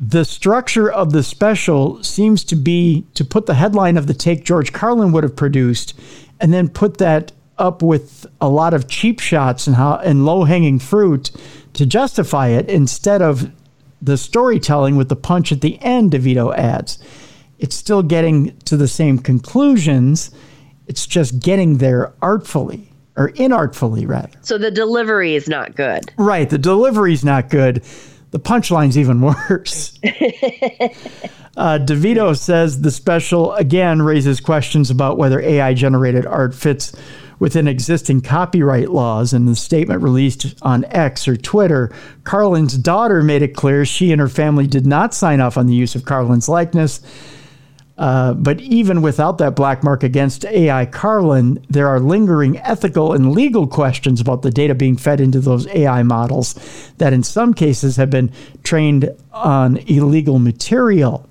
The structure of the special seems to be to put the headline of the take George Carlin would have produced and then put that up with a lot of cheap shots and how and low-hanging fruit to justify it instead of the storytelling with the punch at the end DeVito adds. It's still getting to the same conclusions. It's just getting there artfully or inartfully rather. So the delivery is not good. Right, the delivery is not good. The punchline's even worse. uh, DeVito says the special again raises questions about whether AI generated art fits within existing copyright laws. In the statement released on X or Twitter, Carlin's daughter made it clear she and her family did not sign off on the use of Carlin's likeness uh, but even without that black mark against AI Carlin, there are lingering ethical and legal questions about the data being fed into those AI models that, in some cases, have been trained on illegal material.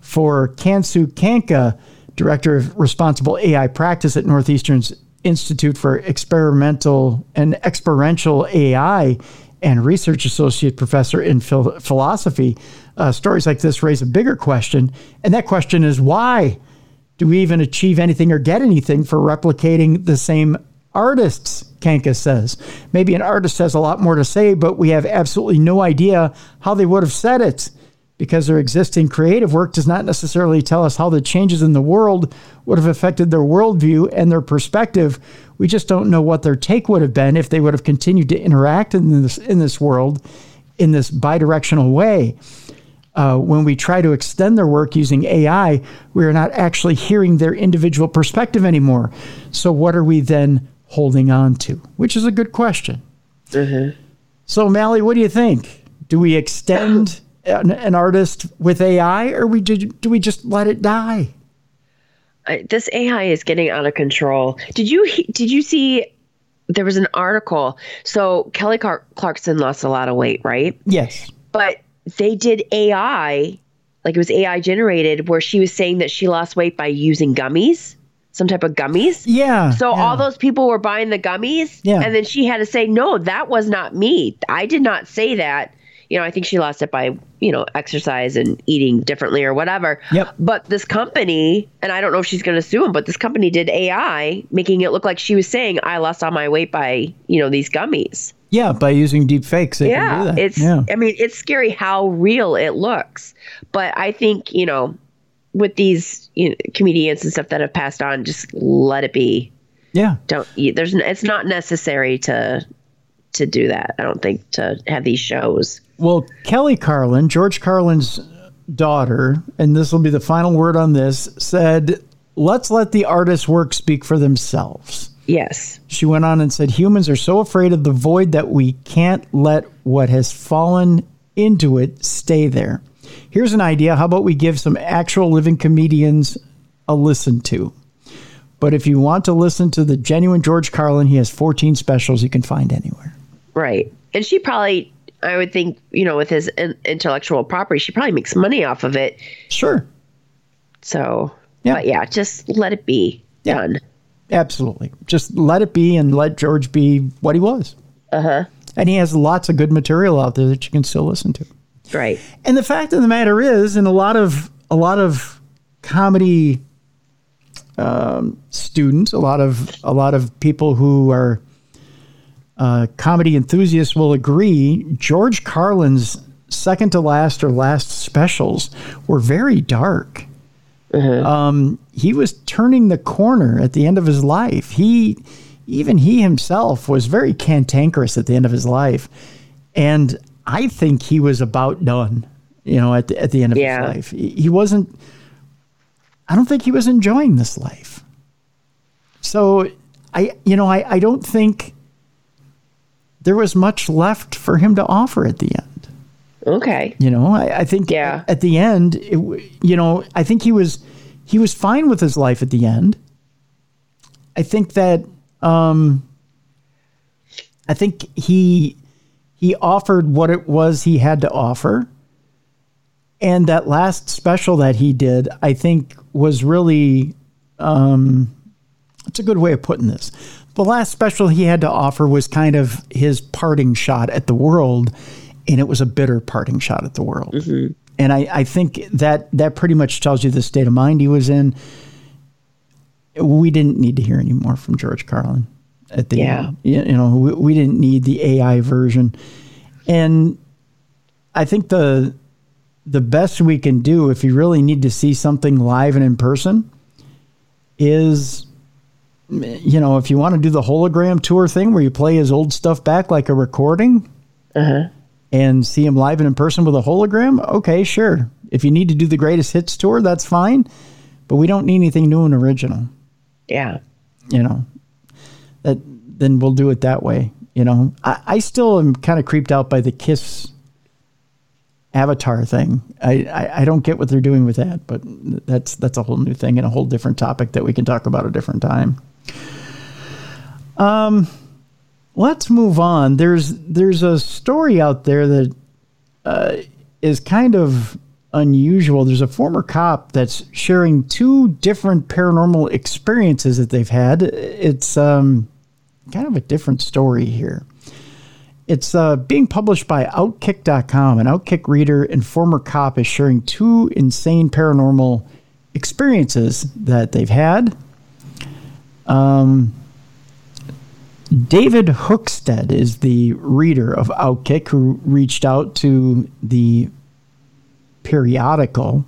For Cansu Canca, director of responsible AI practice at Northeastern's Institute for Experimental and Experiential AI, and research associate professor in phil- philosophy, uh, stories like this raise a bigger question. And that question is why do we even achieve anything or get anything for replicating the same artists? Canca says. Maybe an artist has a lot more to say, but we have absolutely no idea how they would have said it because their existing creative work does not necessarily tell us how the changes in the world would have affected their worldview and their perspective. We just don't know what their take would have been if they would have continued to interact in this in this world in this bidirectional way. Uh, when we try to extend their work using AI, we are not actually hearing their individual perspective anymore. So, what are we then holding on to? Which is a good question. Mm-hmm. So, Mallie, what do you think? Do we extend an, an artist with AI, or we do, do we just let it die? I, this AI is getting out of control. Did you did you see? There was an article. So Kelly Clar- Clarkson lost a lot of weight, right? Yes. But they did AI, like it was AI generated, where she was saying that she lost weight by using gummies, some type of gummies. Yeah. So yeah. all those people were buying the gummies, Yeah. and then she had to say, "No, that was not me. I did not say that." You know, I think she lost it by you know exercise and eating differently or whatever. Yep. But this company, and I don't know if she's going to sue him, but this company did AI, making it look like she was saying, "I lost all my weight by you know these gummies." yeah, by using deep fakes, they can do Yeah, it's. yeah. I mean, it's scary how real it looks. But I think you know, with these you know, comedians and stuff that have passed on, just let it be. yeah. Don't. you- There's. It's not necessary to to do that. I don't think to have these shows. Well, Kelly Carlin, George Carlin's daughter, and this will be the final word on this, said, let's let the artist's work speak for themselves. Yes. She went on and said, Humans are so afraid of the void that we can't let what has fallen into it stay there. Here's an idea. How about we give some actual living comedians a listen to? But if you want to listen to the genuine George Carlin, he has 14 specials you can find anywhere. Right. And she probably. I would think, you know, with his in- intellectual property, she probably makes money off of it. Sure. So, Yeah. but yeah, just let it be Yeah. done. Absolutely. Just let it be and let George be what he was. Uh huh. And he has lots of good material out there that you can still listen to. Right. And the fact of the matter is, in a lot of a lot of comedy um, students, a lot of a lot of people who are uh, comedy enthusiasts will agree. George Carlin's second to last or last specials were very dark. Um, he was turning the corner at the end of his life. He, even he himself, was very cantankerous at the end of his life, and I think he was about done. You know, at the, at the end of Yeah. his life, he, he wasn't. I don't think he was enjoying this life. So, I, you know, I, I don't think there was much left for him to offer at the end. Okay. You know, I, I think Yeah. at, the end, it, you know, I think he was he was fine with his life at the end. I think that um, I think he he offered what it was he had to offer, and that last special that he did, I think, was really um, it's a good way of putting this. The last special he had to offer was kind of his parting shot at the world, and it was a bitter parting shot at the world. Mm-hmm. And I, I think that that pretty much tells you the state of mind he was in. We didn't need to hear any more from George Carlin at the Yeah. end. You, you know, we, we didn't need the AI version, and I think the the best we can do if you really need to see something live and in person is you know if you want to do the hologram tour thing where you play his old stuff back like a recording uh-huh. and see him live and in person with a hologram okay sure. If you need to do the greatest hits tour that's fine but we don't need anything new and original. Yeah. you know that then we'll do it that way you know. I, I still am kind of creeped out by the kiss avatar thing. I, I i don't get what they're doing with that but that's that's a whole new thing and a whole different topic that we can talk about a different time um let's move on there's there's a story out there that uh, is kind of unusual. There's a former cop that's sharing two different paranormal experiences that they've had. It's um, kind of a different story here. It's uh, being published by Outkick.com. An Outkick reader and former cop is sharing two insane paranormal experiences that they've had. Um, David Hookstead is the reader of Outkick who reached out to the periodical.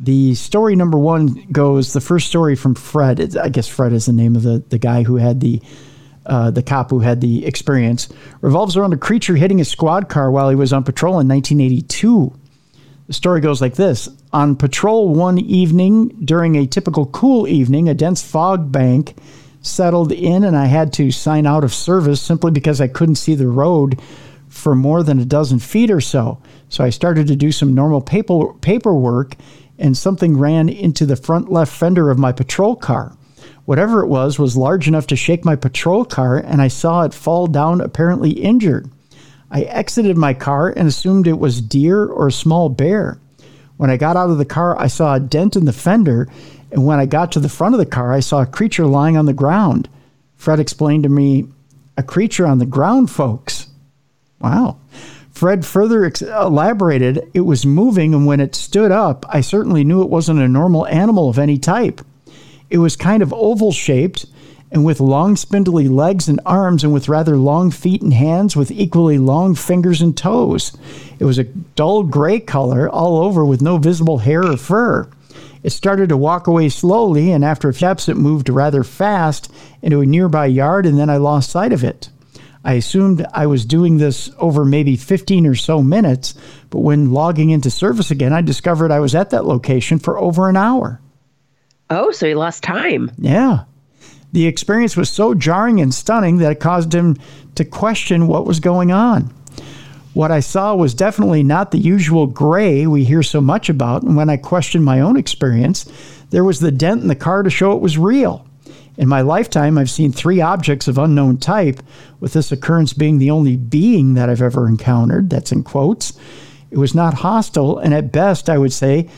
The story number one goes the first story from Fred. I guess Fred is the name of the, the guy who had the uh, the cop who had the experience revolves around a creature hitting a squad car while he was on patrol in 1982. The story goes like this On patrol one evening during a typical cool evening, a dense fog bank settled in, and I had to sign out of service simply because I couldn't see the road for more than a dozen feet or so. So I started to do some normal paper, paperwork, and something ran into the front left fender of my patrol car. Whatever it was was large enough to shake my patrol car, and I saw it fall down apparently injured. I exited my car and assumed it was deer or a small bear. When I got out of the car, I saw a dent in the fender, and when I got to the front of the car, I saw a creature lying on the ground. Fred explained to me, A creature on the ground, folks. Wow. Fred further ex- elaborated, It was moving, and when it stood up, I certainly knew it wasn't a normal animal of any type. It was kind of oval shaped and with long spindly legs and arms and with rather long feet and hands with equally long fingers and toes. It was a dull gray color all over with no visible hair or fur. It started to walk away slowly, and after a few steps, it moved rather fast into a nearby yard, and then I lost sight of it. I assumed I was doing this over maybe 15 or so minutes, but when logging into service again, I discovered I was at that location for over an hour. Oh, so he lost time. Yeah. The experience was so jarring and stunning that it caused him to question what was going on. What I saw was definitely not the usual gray we hear so much about, and when I questioned my own experience, there was the dent in the car to show it was real. In my lifetime, I've seen three objects of unknown type, with this occurrence being the only being that I've ever encountered. That's in quotes. It was not hostile, and at best, I would say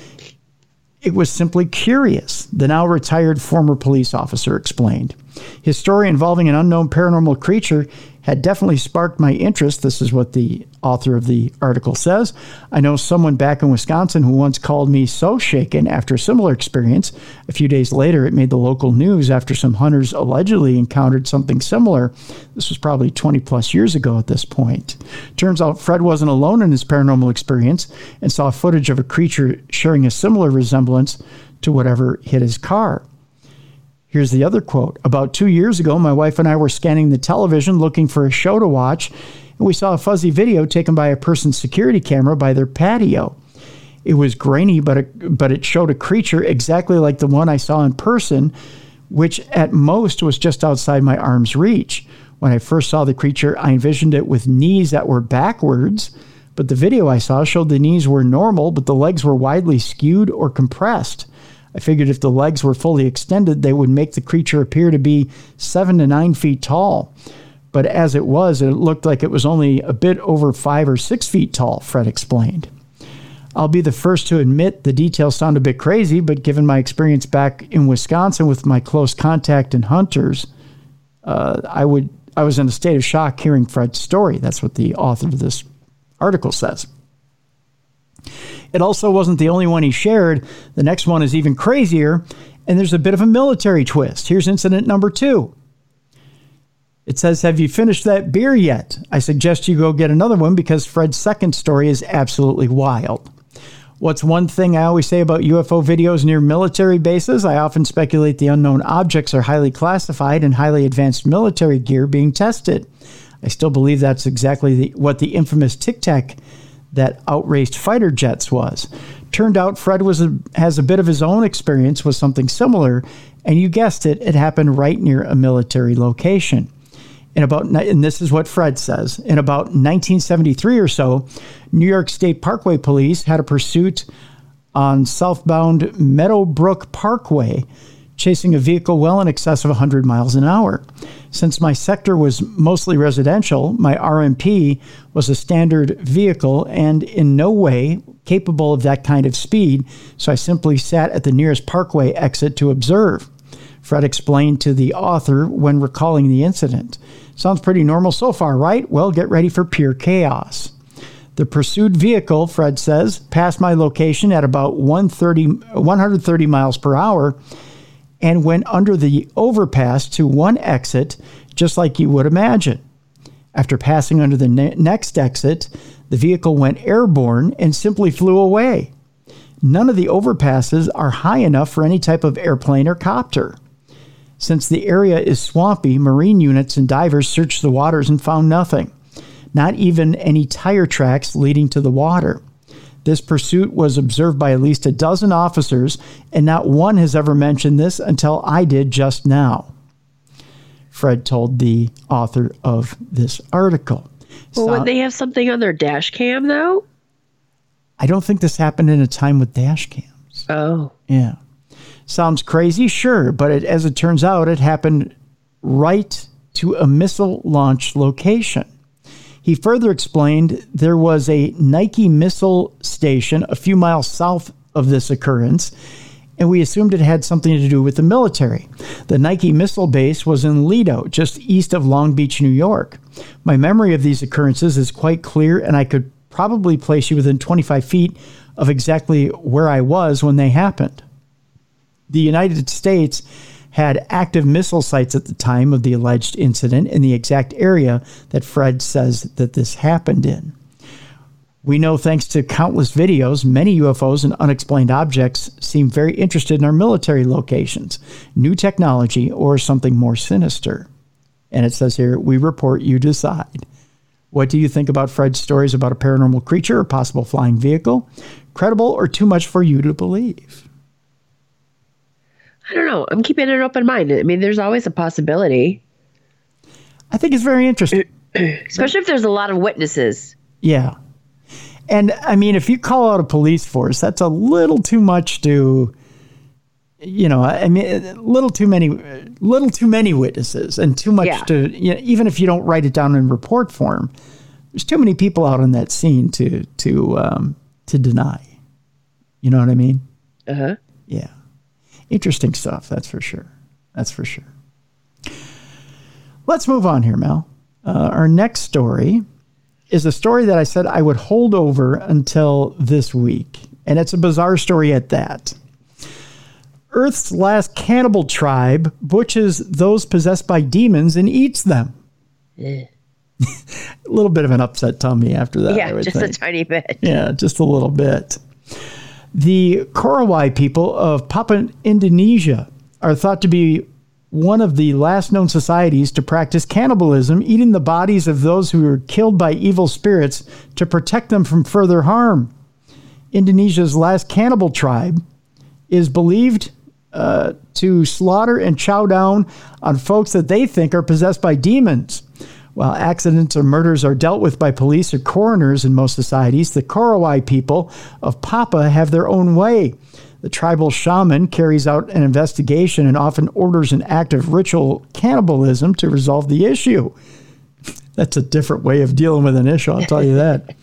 it was simply curious, the now retired former police officer explained. His story involving an unknown paranormal creature had definitely sparked my interest. This is what the author of the article says. I know someone back in Wisconsin who once called me so shaken after a similar experience. A few days later, it made the local news after some hunters allegedly encountered something similar. This was probably 20 plus years ago at this point. Turns out Fred wasn't alone in his paranormal experience and saw footage of a creature sharing a similar resemblance to whatever hit his car. Here's the other quote. About two years ago, my wife and I were scanning the television looking for a show to watch, and we saw a fuzzy video taken by a person's security camera by their patio. It was grainy, but, it, but it showed a creature exactly like the one I saw in person, which at most was just outside my arm's reach. When I first saw the creature, I envisioned it with knees that were backwards, but the video I saw showed the knees were normal, but the legs were widely skewed or compressed. I figured if the legs were fully extended, they would make the creature appear to be seven to nine feet tall. But as it was, it looked like it was only a bit over five or six feet tall, Fred explained. I'll be the first to admit the details sound a bit crazy, but given my experience back in Wisconsin with my close contact and hunters, uh, I would I was in a state of shock hearing Fred's story. That's what the author of this article says. It also wasn't the only one he shared. The next one is even crazier, and there's a bit of a military twist. Here's incident number two. It says, Have you finished that beer yet? I suggest you go get another one because Fred's second story is absolutely wild. What's one thing I always say about UFO videos near military bases? I often speculate the unknown objects are highly classified and highly advanced military gear being tested. I still believe that's exactly the, what the infamous Tic Tac that outraced fighter jets was. Turned out Fred was a, has a bit of his own experience with something similar, and you guessed it, it happened right near a military location. In about, and this is what Fred says, in about 1973 or so, New York State Parkway Police had a pursuit on southbound Meadowbrook Parkway chasing a vehicle well in excess of 100 miles an hour. Since my sector was mostly residential, my RMP was a standard vehicle and in no way capable of that kind of speed, so I simply sat at the nearest parkway exit to observe. Fred explained to the author when recalling the incident. Sounds pretty normal so far, right? Well, get ready for pure chaos. The pursued vehicle, Fred says, passed my location at about 130, 130 miles per hour and went under the overpass to one exit, just like you would imagine. After passing under the ne- next exit, the vehicle went airborne and simply flew away. None of the overpasses are high enough for any type of airplane or copter. Since the area is swampy, marine units and divers searched the waters and found nothing, not even any tire tracks leading to the water. This pursuit was observed by at least a dozen officers, and not one has ever mentioned this until I did just now. Fred told the author of this article. Well, So- would they have something on their dash cam though? I don't think this happened in a time with dash cams. Oh, Yeah. Sounds crazy, sure, but it, as it turns out, it happened right to a missile launch location. He further explained there was a Nike missile station a few miles south of this occurrence, and we assumed it had something to do with the military. The Nike missile base was in Lido, just east of Long Beach, New York. My memory of these occurrences is quite clear, and I could probably place you within 25 feet of exactly where I was when they happened the United States had active missile sites at the time of the alleged incident in the exact area that Fred says that this happened in. We know, thanks to countless videos, many UFOs and unexplained objects seem very interested in our military locations, new technology, or something more sinister. And it says here, we report, you decide. What do you think about Fred's stories about a paranormal creature or possible flying vehicle? Credible or too much for you to believe? I don't know. I'm keeping an open mind. I mean, there's always a possibility, I think it's very interesting. especially if there's a lot of witnesses. Yeah. And I mean, if you call out a police force, that's a little too much to, you know, I mean, a little too many, little too many witnesses and too much Yeah. to, you know, even if you don't write it down in report form, there's too many people out on that scene to, to, um, to deny. You know what I mean? Uh huh. Yeah. Interesting stuff, that's for sure. That's for sure. Let's move on here, Mel. Uh, our next story is a story that I said I would hold over until this week, and it's a bizarre story at that. Earth's last cannibal tribe butchers those possessed by demons and eats them. a little bit of an upset tummy after that. Yeah, just a tiny bit. Yeah, just a little bit. The Korowai people of Papua Indonesia are thought to be one of the last known societies to practice cannibalism, eating the bodies of those who were killed by evil spirits to protect them from further harm. Indonesia's last cannibal tribe is believed uh, to slaughter and chow down on folks that they think are possessed by demons. While accidents or murders are dealt with by police or coroners in most societies, the Korowai people of Papa have their own way. The tribal shaman carries out an investigation and often orders an act of ritual cannibalism to resolve the issue. That's a different way of dealing with an issue, I'll tell you that.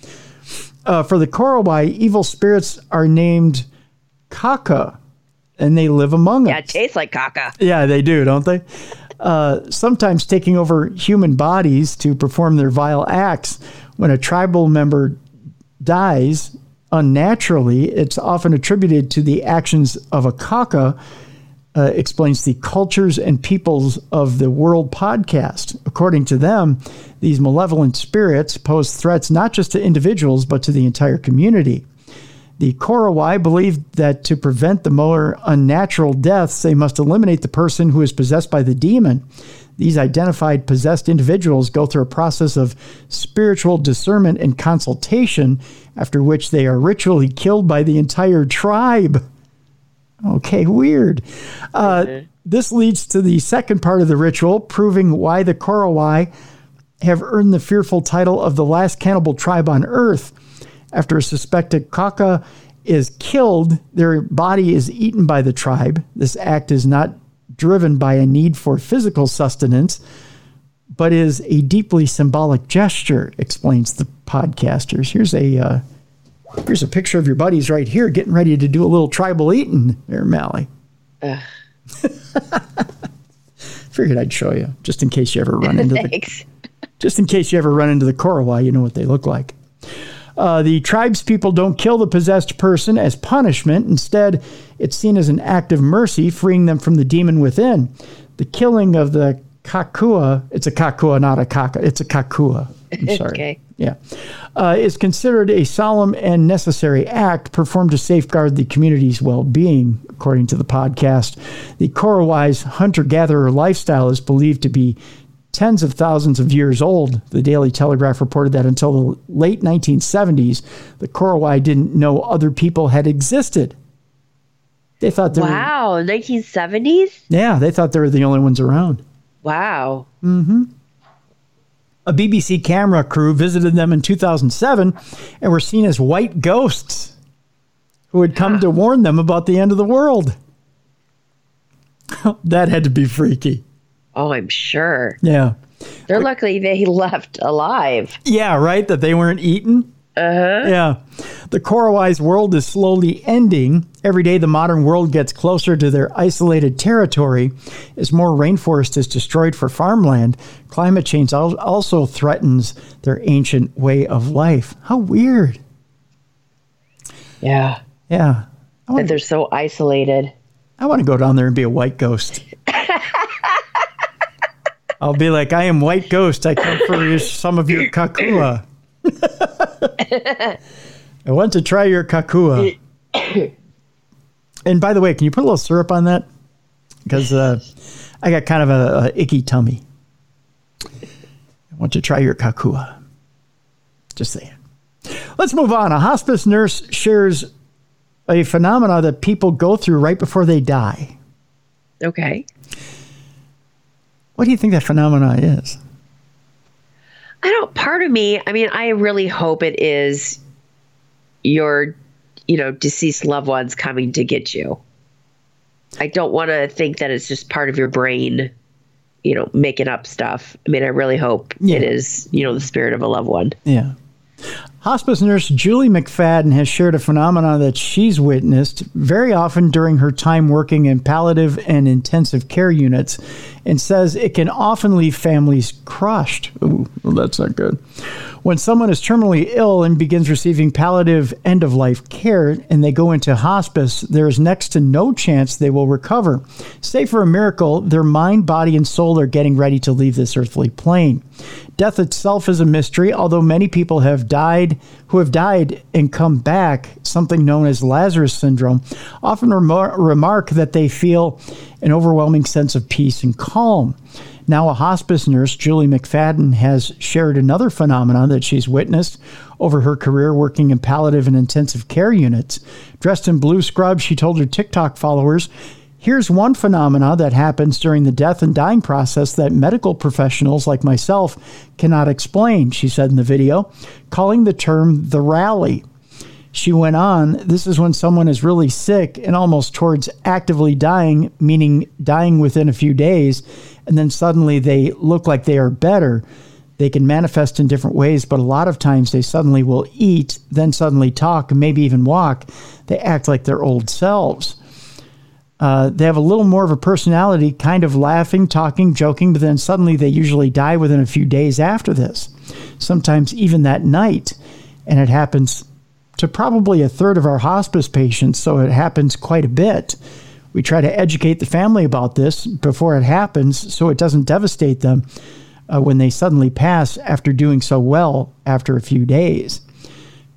Uh, for the Korowai, evil spirits are named Kaka, and they live among Yeah, us. it tastes like caca. Yeah, they do, don't they? Uh, sometimes taking over human bodies to perform their vile acts. When a tribal member dies unnaturally, it's often attributed to the actions of a kaka, uh, explains the Cultures and Peoples of the World podcast. According to them, these malevolent spirits pose threats not just to individuals, but to the entire community. The Korowai believe that to prevent the more unnatural deaths, they must eliminate the person who is possessed by the demon. These identified possessed individuals go through a process of spiritual discernment and consultation, after which they are ritually killed by the entire tribe. Okay, weird. Uh, This leads to the second part of the ritual, proving why the Korowai have earned the fearful title of the last cannibal tribe on earth. After a suspected Kaka is killed, their body is eaten by the tribe. This act is not driven by a need for physical sustenance, but is a deeply symbolic gesture, explains the podcasters. Here's a uh, here's a picture of your buddies right here getting ready to do a little tribal eating there, Mallie. Figured I'd show you, just in case you ever run into the just in case you ever run into the Korowai, you know what they look like. Uh, the tribes people don't kill the possessed person as punishment. Instead, it's seen as an act of mercy, freeing them from the demon within. The killing of the kakua, it's a kakua, not a kaka, it's a kakua. I'm sorry. Okay. Yeah. Uh, is considered a solemn and necessary act performed to safeguard the community's well being, according to the podcast. The Korowai's hunter gatherer lifestyle is believed to be tens of thousands of years old. The Daily Telegraph reported that until the late 1970s, the Korowai didn't know other people had existed. They thought they were, Wow, 1970s? yeah, they thought they were the only ones around. Wow. Mm-hmm. A BBC camera crew visited them in 2007 and were seen as white ghosts who had come to warn them about the end of the world. that had to be freaky. Oh, I'm sure. Yeah. They're lucky they left alive. Yeah, right? That they weren't eaten. Uh huh. Yeah. The Korowai's world is slowly ending. Every day, the modern world gets closer to their isolated territory as more rainforest is destroyed for farmland. Climate change al- also threatens their ancient way of life. How weird. Yeah. Yeah. I That they're so isolated. I want to go down there and be a white ghost. I'll be like, I am white ghost. I come for your, some of your khakhua. I want to try your khakhua. and by the way, can you put a little syrup on that? Because uh, I got kind of a, a icky tummy. I want to try your khakhua. Just saying. Let's move on. A hospice nurse shares a phenomena that people go through right before they die. Okay. What do you think that phenomena is? I don't, part of me, I mean, I really hope it is your, you know, deceased loved ones coming to get you. I don't want to think that it's just part of your brain, you know, making up stuff. I mean, I really hope Yeah. it is, you know, the spirit of a loved one. Yeah. Hospice nurse Julie McFadden has shared a phenomenon that she's witnessed very often during her time working in palliative and intensive care units and says it can often leave families crushed. Ooh, well, that's not good. When someone is terminally ill and begins receiving palliative end of life care and they go into hospice, there is next to no chance they will recover. Say for a miracle, their mind, body, and soul are getting ready to leave this earthly plane. Death itself is a mystery, although many people have died who have died and come back, something known as Lazarus syndrome, often remar- remark that they feel an overwhelming sense of peace and calm. Now, a hospice nurse, Julie McFadden, has shared another phenomenon that she's witnessed over her career working in palliative and intensive care units. Dressed in blue scrubs, she told her TikTok followers, Here's one phenomena that happens during the death and dying process that medical professionals like myself cannot explain, she said in the video, calling the term the rally. She went on, this is when someone is really sick and almost towards actively dying, meaning dying within a few days, and then suddenly they look like they are better. They can manifest in different ways, but a lot of times they suddenly will eat, then suddenly talk, and maybe even walk. They act like their old selves. Uh, they have a little more of a personality, kind of laughing, talking, joking, but then suddenly they usually die within a few days after this, sometimes even that night. And it happens to probably a third of our hospice patients, so it happens quite a bit. We try to educate the family about this before it happens so it doesn't devastate them uh, when they suddenly pass after doing so well after a few days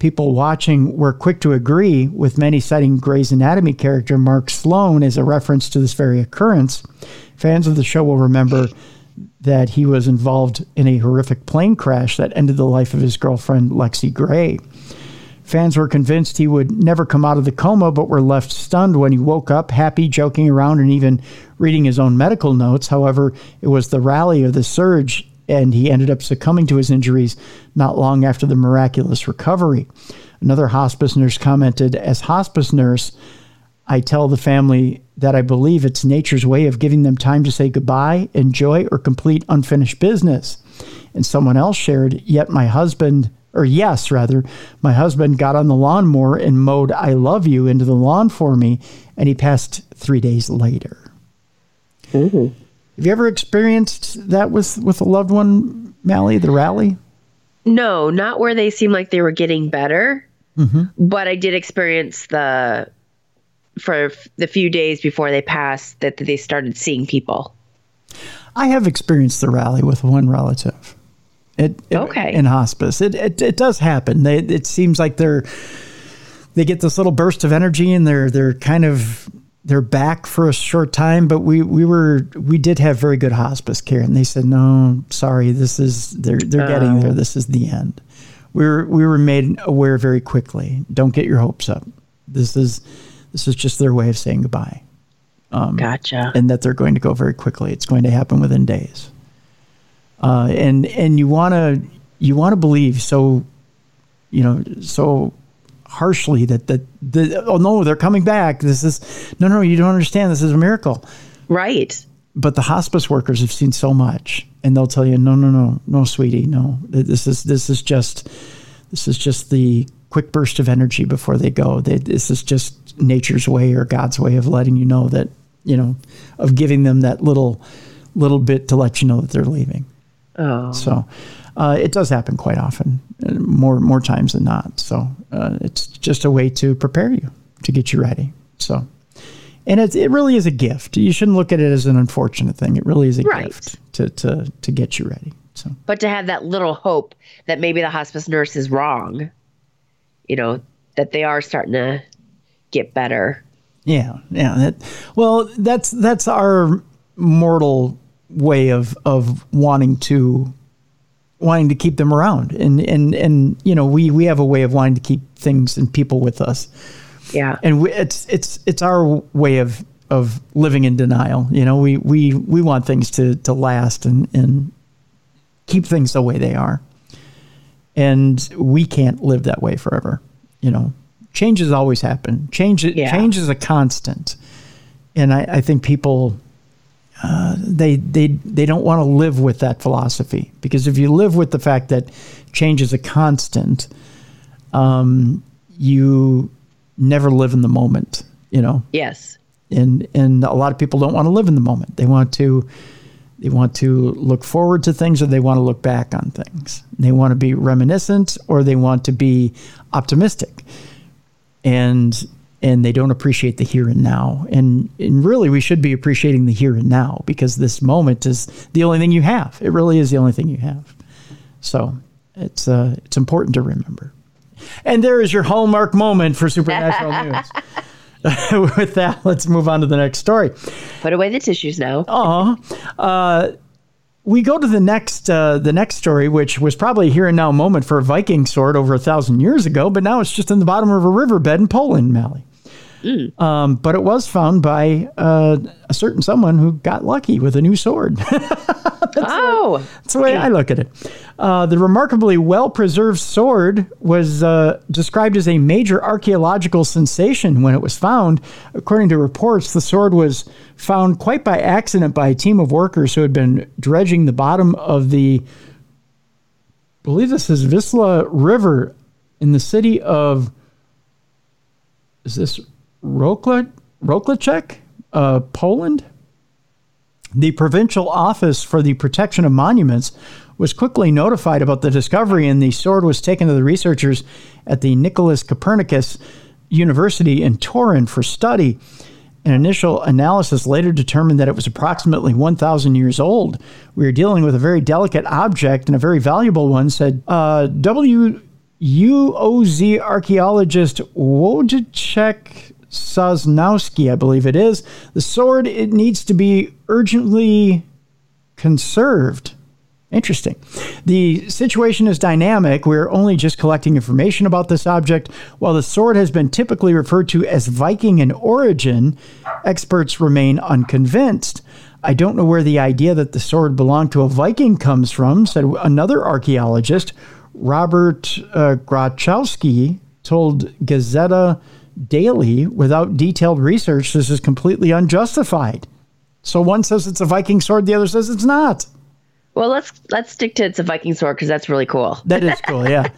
people watching were quick to agree, with many citing Grey's Anatomy character Mark Sloan as a reference to this very occurrence. Fans of the show will remember that he was involved in a horrific plane crash that ended the life of his girlfriend, Lexie Grey. Fans were convinced he would never come out of the coma, but were left stunned when he woke up, happy, joking around, and even reading his own medical notes. However, it was the rally or the surge and he ended up succumbing to his injuries not long after the miraculous recovery. Another hospice nurse commented, As hospice nurse, I tell the family that I believe it's nature's way of giving them time to say goodbye, enjoy, or complete unfinished business. And someone else shared, Yet my husband, or yes, rather, my husband got on the lawnmower and mowed I love you into the lawn for me, and he passed three days later. Have you ever experienced that with with a loved one, Mallie, the rally? No, not where they seem like they were getting better, mm-hmm. but I did experience the for the few days before they passed that they started seeing people. I have experienced the rally with one relative. It, it- Okay. in hospice. It, it it does happen. They, it seems like they're they get this little burst of energy and they're they're kind of they're back for a short time. But we we were we did have very good hospice care, and they said no, sorry, this is they're they're getting there. This is the end. We were we were made aware very quickly. Don't get your hopes up. This is this is just their way of saying goodbye Gotcha. and that they're going to go very quickly. It's going to happen within days. uh, and and you want to you want to believe so, you know, so harshly that that the, oh no, they're coming back. This is no, no, you don't understand. This is a miracle, right? But the hospice workers have seen so much, and they'll tell you, no, no, no, no, sweetie, no. This is this is just this is just the quick burst of energy before they go. They, this is just nature's way or God's way of letting you know that you know of giving them that little little bit to let you know that they're leaving. Oh, so uh, it does happen quite often, more more times than not. So uh, it's just a way to prepare you to get you ready. So. And it, it really is a gift. You shouldn't look at it as an unfortunate thing. It really is a Right. gift to, to, to get you ready. So but to have that little hope that maybe the hospice nurse is wrong, you know, that they are starting to get better. Yeah, yeah. That, well, that's that's our mortal way of of wanting to wanting to keep them around, and and and you know we we have a way of wanting to keep things and people with us, Yeah. and we, it's it's it's our way of of living in denial. You know, we we we want things to to last and and keep things the way they are, and we can't live that way forever. You know, changes always happen. Change Yeah. change is a constant, and I, I think people. Uh, they they they don't want to live with that philosophy because if you live with the fact that change is a constant, um, you never live in the moment. You know, Yes. and and a lot of people don't want to live in the moment. They want to they want to look forward to things or they want to look back on things. They want to be reminiscent or they want to be optimistic. And and they don't appreciate the here and now. And and really we should be appreciating the here and now because this moment is the only thing you have. It really is the only thing you have. So it's uh it's important to remember. And there is your hallmark moment for supernatural news. With that, let's move on to the next story. Put away the tissues now. Aw. Uh, we go to the next uh, the next story, which was probably a here and now moment for a Viking sword over a thousand years ago, but now it's just in the bottom of a riverbed in Poland, Mallie. Um, but it was found by uh, a certain someone who got lucky with a new sword. oh, That's the way I look at it. Uh, the remarkably well preserved sword was uh, described as a major archaeological sensation when it was found. According to reports, the sword was found quite by accident by a team of workers who had been dredging the bottom of the, I believe this is Wisla River in the city of, is this Roklacek, uh, Poland? The provincial office for the protection of monuments was quickly notified about the discovery, and the sword was taken to the researchers at the Nicholas Copernicus University in Torun for study. An initial analysis later determined that it was approximately 1,000 years old. We are dealing with a very delicate object and a very valuable one, said uh, WUOZ archaeologist Wojciech Sosnowski, I believe it is. The sword, it needs to be urgently conserved. Interesting. The situation is dynamic. We're only just collecting information about this object. While the sword has been typically referred to as Viking in origin, experts remain unconvinced. I don't know where the idea that the sword belonged to a Viking comes from, said another archaeologist. Robert uh, Grachowski told Gazeta Daily, without detailed research, this is completely unjustified. So one says it's a Viking sword, the other says it's not. well, let's let's stick to it's a Viking sword because that's really cool. That is cool, yeah.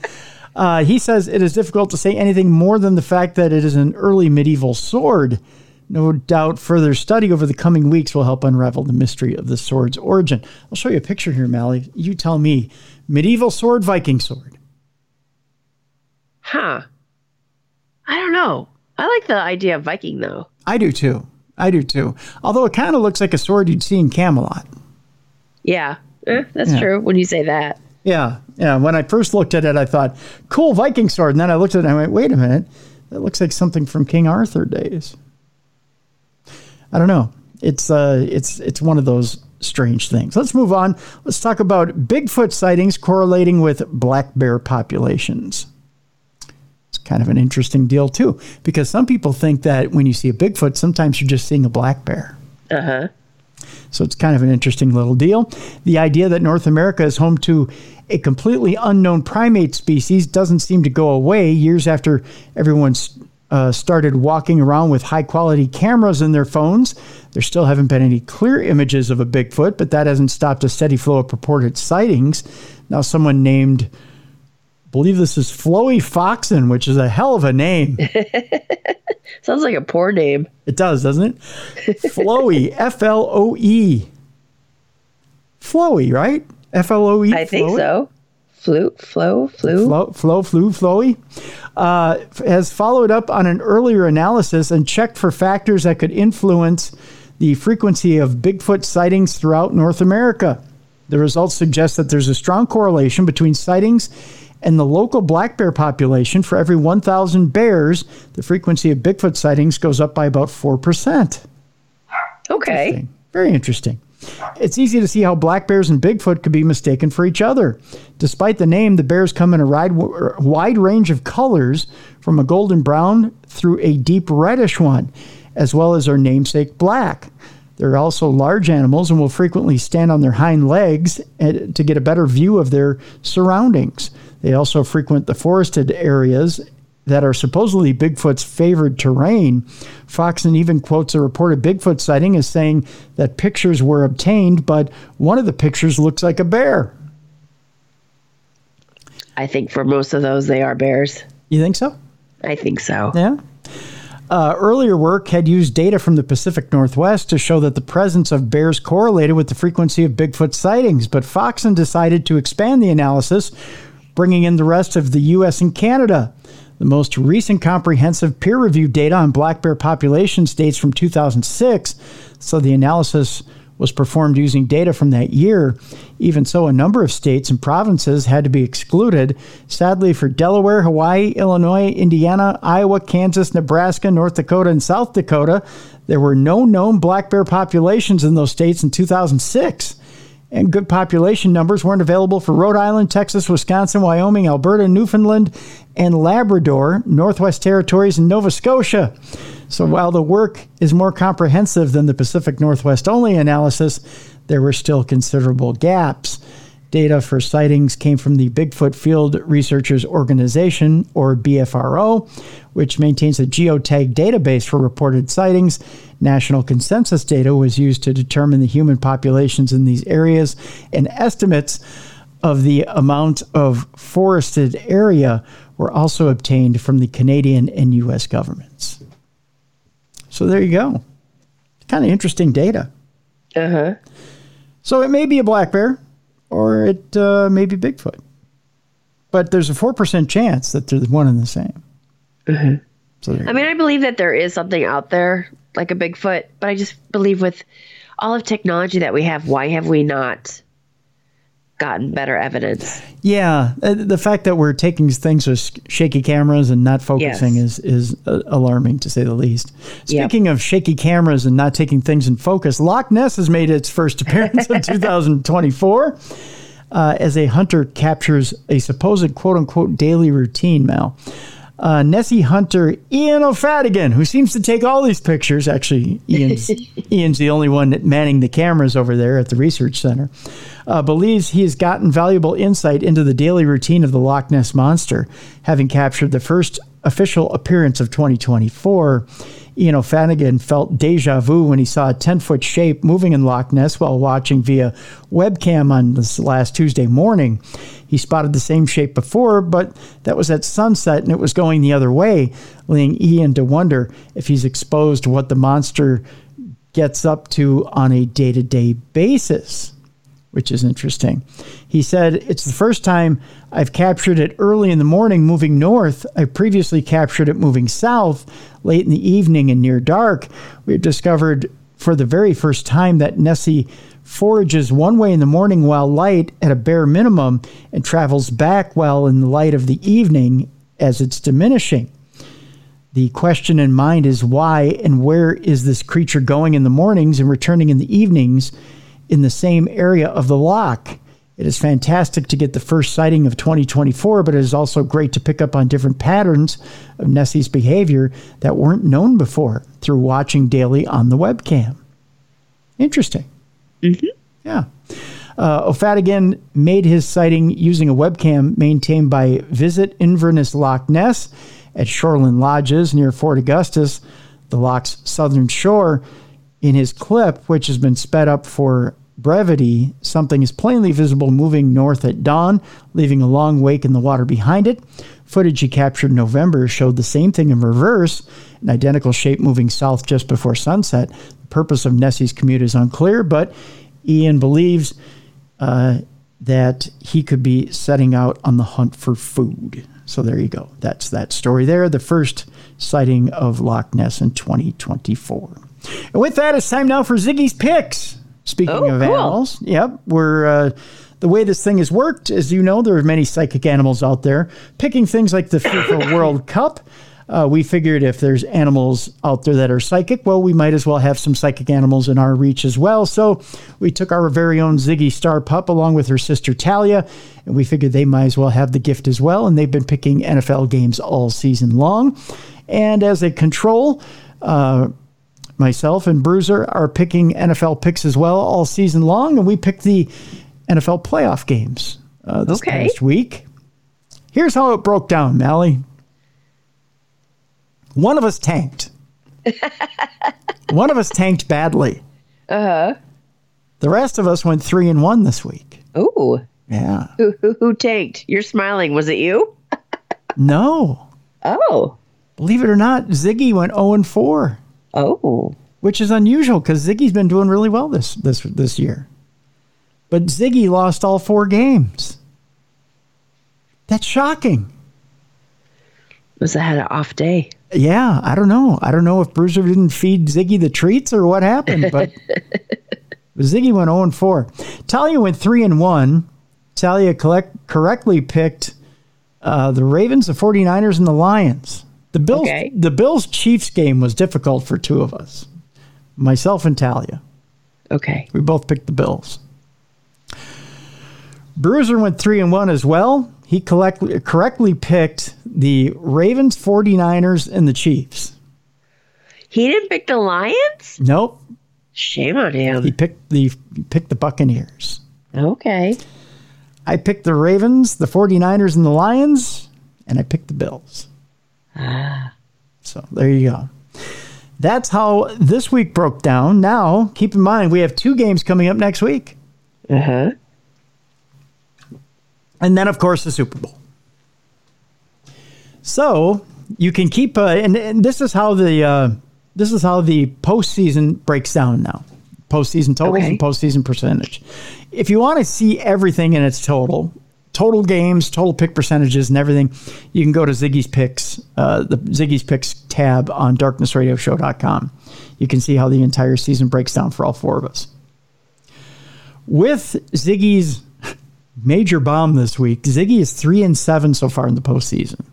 Uh, he says it is difficult to say anything more than the fact that it is an early medieval sword. No doubt further study over the coming weeks will help unravel the mystery of the sword's origin. I'll show you a picture here, Mallie. You tell me medieval sword, Viking sword. Huh? I don't know. I like the idea of Viking though. I do too. I do too. Although it kind of looks like a sword you'd see in Camelot. Yeah, eh, that's Yeah. true when you say that. Yeah, yeah. When I first looked at it, I thought, cool Viking sword. And then I looked at it and I went, wait a minute. That looks like something from King Arthur days. I don't know. It's uh it's it's one of those strange things. Let's move on. Let's talk about Bigfoot sightings correlating with black bear populations. Kind of an interesting deal too, because some people think that when you see a Bigfoot, sometimes you're just seeing a black bear. Uh huh. So it's kind of an interesting little deal. The idea that North America is home to a completely unknown primate species doesn't seem to go away years after everyone's uh, started walking around with high quality cameras in their phones. There still haven't been any clear images of a Bigfoot, but that hasn't stopped a steady flow of purported sightings. Now, someone named, believe this is Floey Foxon, which is a hell of a name. Sounds like a poor name. It does, doesn't it? Floey, F L O E. Floey, right? F L O E. I think so. Flu, flow, flu, flow, flow, flu, flowy, uh, has followed up on an earlier analysis and checked for factors that could influence the frequency of Bigfoot sightings throughout North America. The results suggest that there's a strong correlation between sightings and the local black bear population. For every 1,000 bears, the frequency of Bigfoot sightings goes up by about 4%. Okay. Interesting. Very interesting. It's easy to see how black bears and Bigfoot could be mistaken for each other. Despite the name, the bears come in a wide range of colors, from a golden brown through a deep reddish one, as well as their namesake black. They're also large animals and will frequently stand on their hind legs eh, to get a better view of their surroundings. They also frequent the forested areas that are supposedly Bigfoot's favored terrain. Foxon even quotes a reported Bigfoot sighting as saying that pictures were obtained, but one of the pictures looks like a bear. I think for most of those, they are bears. You think so? I think so. Yeah. Uh, earlier work had used data from the Pacific Northwest to show that the presence of bears correlated with the frequency of Bigfoot sightings, but Foxon decided to expand the analysis, bringing in the rest of the U.S. and Canada. The most recent comprehensive peer reviewed data on black bear populations dates from 2006, so the analysis was performed using data from that year. Even so, a number of states and provinces had to be excluded. Sadly, for Delaware, Hawaii, Illinois, Indiana, Iowa, Kansas, Nebraska, North Dakota, and South Dakota, there were no known black bear populations in those states in 2006 and good population numbers weren't available for Rhode Island, Texas, Wisconsin, Wyoming, Alberta, Newfoundland, and Labrador, Northwest Territories, and Nova Scotia. So while the work is more comprehensive than the Pacific Northwest only analysis, there were still considerable gaps. Data for sightings came from the Bigfoot Field Researchers Organization, or BFRO, which maintains a geotag database for reported sightings. National consensus data was used to determine the human populations in these areas, and estimates of the amount of forested area were also obtained from the Canadian and U.S. governments. So there you go. Kind of interesting data. Uh huh. So it may be a black bear or it uh, may be Bigfoot. But there's a 4% chance that they're one and the same. Mm-hmm. So I mean, I believe that there is something out there like a Bigfoot, but I just believe with all of technology that we have, why have we not gotten better evidence? Yeah, uh, the fact that we're taking things with shaky cameras and not focusing yes. is is uh, alarming to say the least. Speaking yep. of shaky cameras and not taking things in focus, Loch Ness has made its first appearance in 2024. Uh, as a hunter captures a supposed quote unquote daily routine, Mal uh, Nessie hunter Ian O'Faodhagain, who seems to take all these pictures. Actually, Ian's, Ian's the only one manning the cameras over there at the research center. Uh, believes he has gotten valuable insight into the daily routine of the Loch Ness monster, having captured the first official appearance of 2024. Ian O'Faodhagain felt deja vu when he saw a 10 foot shape moving in Loch Ness while watching via webcam on this last Tuesday morning. He spotted the same shape before, but that was at sunset and it was going the other way, leading Ian to wonder if he's exposed to what the monster gets up to on a day to day basis which is interesting. He said, It's the first time I've captured it early in the morning moving north. I previously captured it moving south late in the evening and near dark. We've discovered for the very first time that Nessie forages one way in the morning while light at a bare minimum and travels back while in the light of the evening as it's diminishing. The question in mind is why and where is this creature going in the mornings and returning in the evenings? In the same area of the loch. It is fantastic to get the first sighting of 2024, but it is also great to pick up on different patterns of Nessie's behavior that weren't known before through watching daily on the webcam. Interesting. Mm-hmm. Yeah. Uh, O'Faodhagain made his sighting using a webcam maintained by Visit Inverness Loch Ness at Shoreland Lodges near Fort Augustus, the loch's southern shore. In his clip, which has been sped up for brevity, something is plainly visible moving north at dawn, leaving a long wake in the water behind it. Footage he captured in November showed the same thing in reverse, an identical shape moving south just before sunset. The purpose of Nessie's commute is unclear, but Ian believes uh, that he could be setting out on the hunt for food. So there you go. That's that story there. The first sighting of Loch Ness in 2024. And with that, it's time now for Ziggy's picks. Speaking Oh, of cool. animals, yep, we're uh, the way this thing has worked. As you know, there are many psychic animals out there. Picking things like the FIFA World Cup, uh, we figured if there's animals out there that are psychic, well, we might as well have some psychic animals in our reach as well. So we took our very own Ziggy Star Pup along with her sister Talia, and we figured they might as well have the gift as well. And they've been picking NFL games all season long. And as a control, uh, myself and Bruiser are picking NFL picks as well all season long, and we picked the NFL playoff games uh, this Okay. past week. Here's how it broke down, Mallie. One of us tanked. One of us tanked badly. Uh huh. The rest of us went three and one this week. Ooh. Yeah. Who, who, who tanked? You're smiling. Was it you? No. Oh. Believe it or not, Ziggy went 0 and 4, Oh. which is unusual because Ziggy's been doing really well this this this year. But Ziggy lost all four games. That's shocking. Must have had an off day. Yeah, I don't know. I don't know if Bruiser didn't feed Ziggy the treats or what happened, but but Ziggy went 0 and 4. Talia went 3 and 1. Talia collect, correctly picked uh, the Ravens, the 49ers, and the Lions. The Bills Okay. the Bills Chiefs game was difficult for two of us. Myself and Talia. Okay. We both picked the Bills. Bruiser went 3 and 1 as well. He collect, correctly picked the Ravens, 49ers, and the Chiefs. He didn't pick the Lions? Nope. Shame on him. He picked the he picked the Buccaneers. Okay. I picked the Ravens, the 49ers, and the Lions, and I picked the Bills. So there you go. That's how this week broke down. Now, keep in mind, we have two games coming up next week. Uh huh. And then, of course, the Super Bowl. So you can keep, uh, and, and this is how the uh, this is how the postseason breaks down now. Postseason totals Okay. and postseason percentage. If you want to see everything in its total, total games, total pick percentages, and everything, you can go to Ziggy's Picks, uh, the Ziggy's Picks tab on DarknessRadioShow.com. You can see how the entire season breaks down for all four of us. With Ziggy's major bomb this week. Ziggy is three and seven so far in the postseason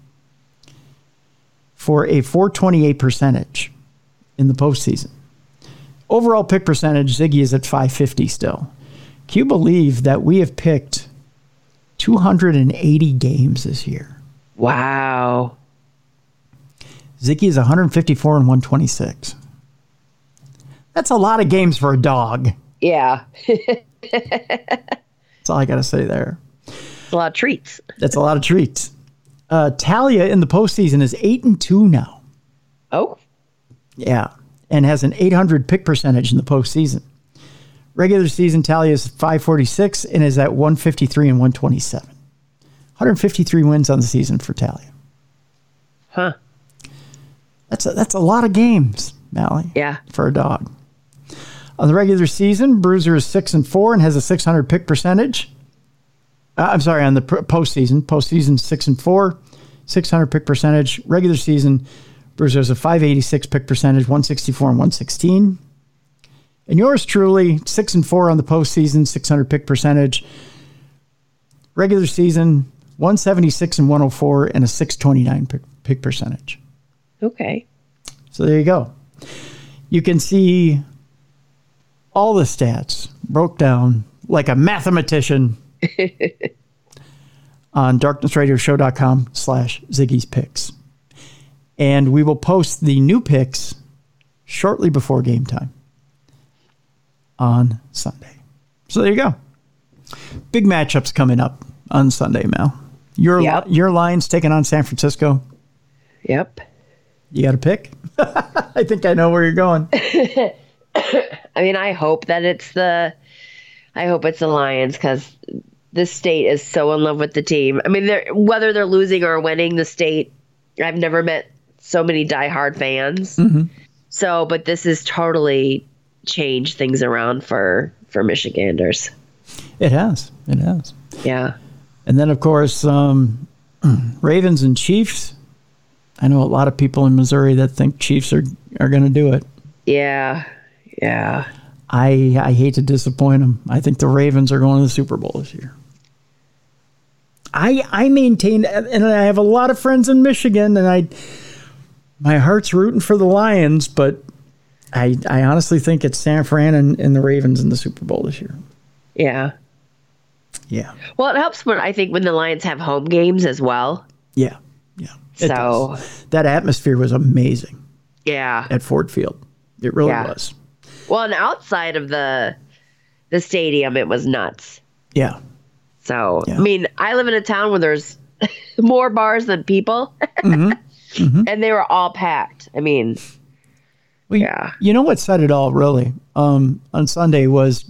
for a 428 percentage in the postseason. Overall pick percentage, Ziggy is at 550 still. Can you believe that we have picked 280 games this year? Wow. Ziggy is 154 and 126. That's a lot of games for a dog. Yeah. That's all I got to say there. It's a lot of treats. That's a lot of treats. Uh, Talia in the postseason is eight and two now. Oh. Yeah, and has an 800 pick percentage in the postseason. Regular season tally is 546 and is at 153 and 127. 153 wins on the season for Talia. Huh. That's a, that's a lot of games, Mallie. Yeah. for a dog. On the regular season, Bruiser is six and four and has a 600 pick percentage. Uh, I'm sorry, on the pr- postseason, postseason six and four, 600 pick percentage. Regular season, Bruiser has a 586 pick percentage, 164 and 116. And yours truly, six and four on the postseason, 600 pick percentage. Regular season, 176 and 104 and a 629 pick, pick percentage. Okay. So there you go. You can see all the stats broke down like a mathematician on darknessradioshow.com slash Ziggy's picks. And we will post the new picks shortly before game time on Sunday. So there you go. Big matchups coming up on Sunday, Mal. Your Yep. your Lions taking on San Francisco. Yep. You got a pick. I think I know where you're going. I mean, I hope that it's the, I hope it's the Lions because the state is so in love with the team. I mean, they're, whether they're losing or winning, the state, I've never met so many diehard fans. Mm-hmm. So, but this is totally changed things around for for Michiganders. It has. It has. Yeah. And then, of course, um, Ravens and Chiefs. I know a lot of people in Missouri that think Chiefs are, are going to do it. Yeah. Yeah. I I hate to disappoint them. I think the Ravens are going to the Super Bowl this year. I I maintain, and I have a lot of friends in Michigan, and I my heart's rooting for the Lions, but I I honestly think it's San Fran and, and the Ravens in the Super Bowl this year. Yeah. Yeah, Well, it helps when I think when the Lions have home games as well. yeah, yeah. So, that atmosphere was amazing yeah. at Ford Field. It really Yeah. was. Well, and outside of the the stadium, it was nuts. Yeah, So, Yeah. I mean, I live in a town where there's more bars than people, Mm-hmm. and they were all packed. I mean, Well, you- Yeah. You know what said it all really um, on Sunday was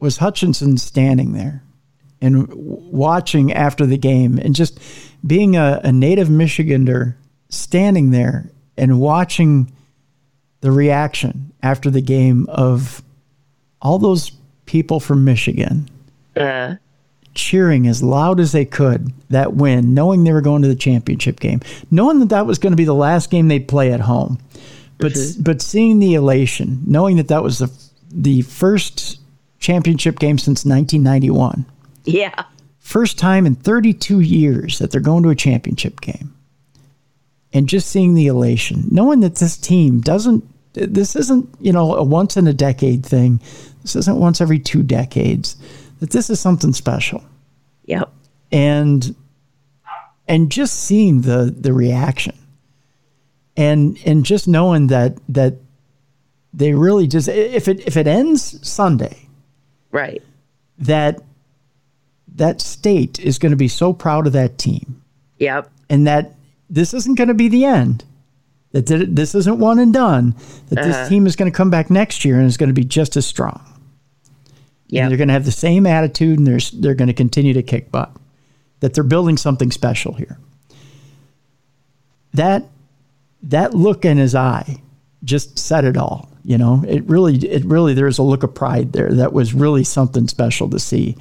was Hutchinson standing there and watching after the game and just being a, a native Michigander standing there and watching the reaction after the game of all those people from Michigan uh, cheering as loud as they could that win, knowing they were going to the championship game, knowing that that was going to be the last game they'd play at home, but but seeing the elation, knowing that that was the the first championship game since 1991, yeah, first time in 32 years that they're going to a championship game, and just seeing the elation, knowing that this team doesn't. This isn't, you know, a once in a decade thing. This isn't once every two decades. That this is something special yep, and and just seeing the the reaction and and just knowing that that they really just if it if it ends Sunday right, that that state is going to be so proud of that team. Yep, and that this isn't going to be the end. That this isn't one and done. That this uh-huh. team is going to come back next year and is going to be just as strong. Yeah. they're going to have the same attitude and they're, they're going to continue to kick butt. That they're building something special here. That that look in his eye just said it all. You know, it really, it really, there's a look of pride there that was really something special to see,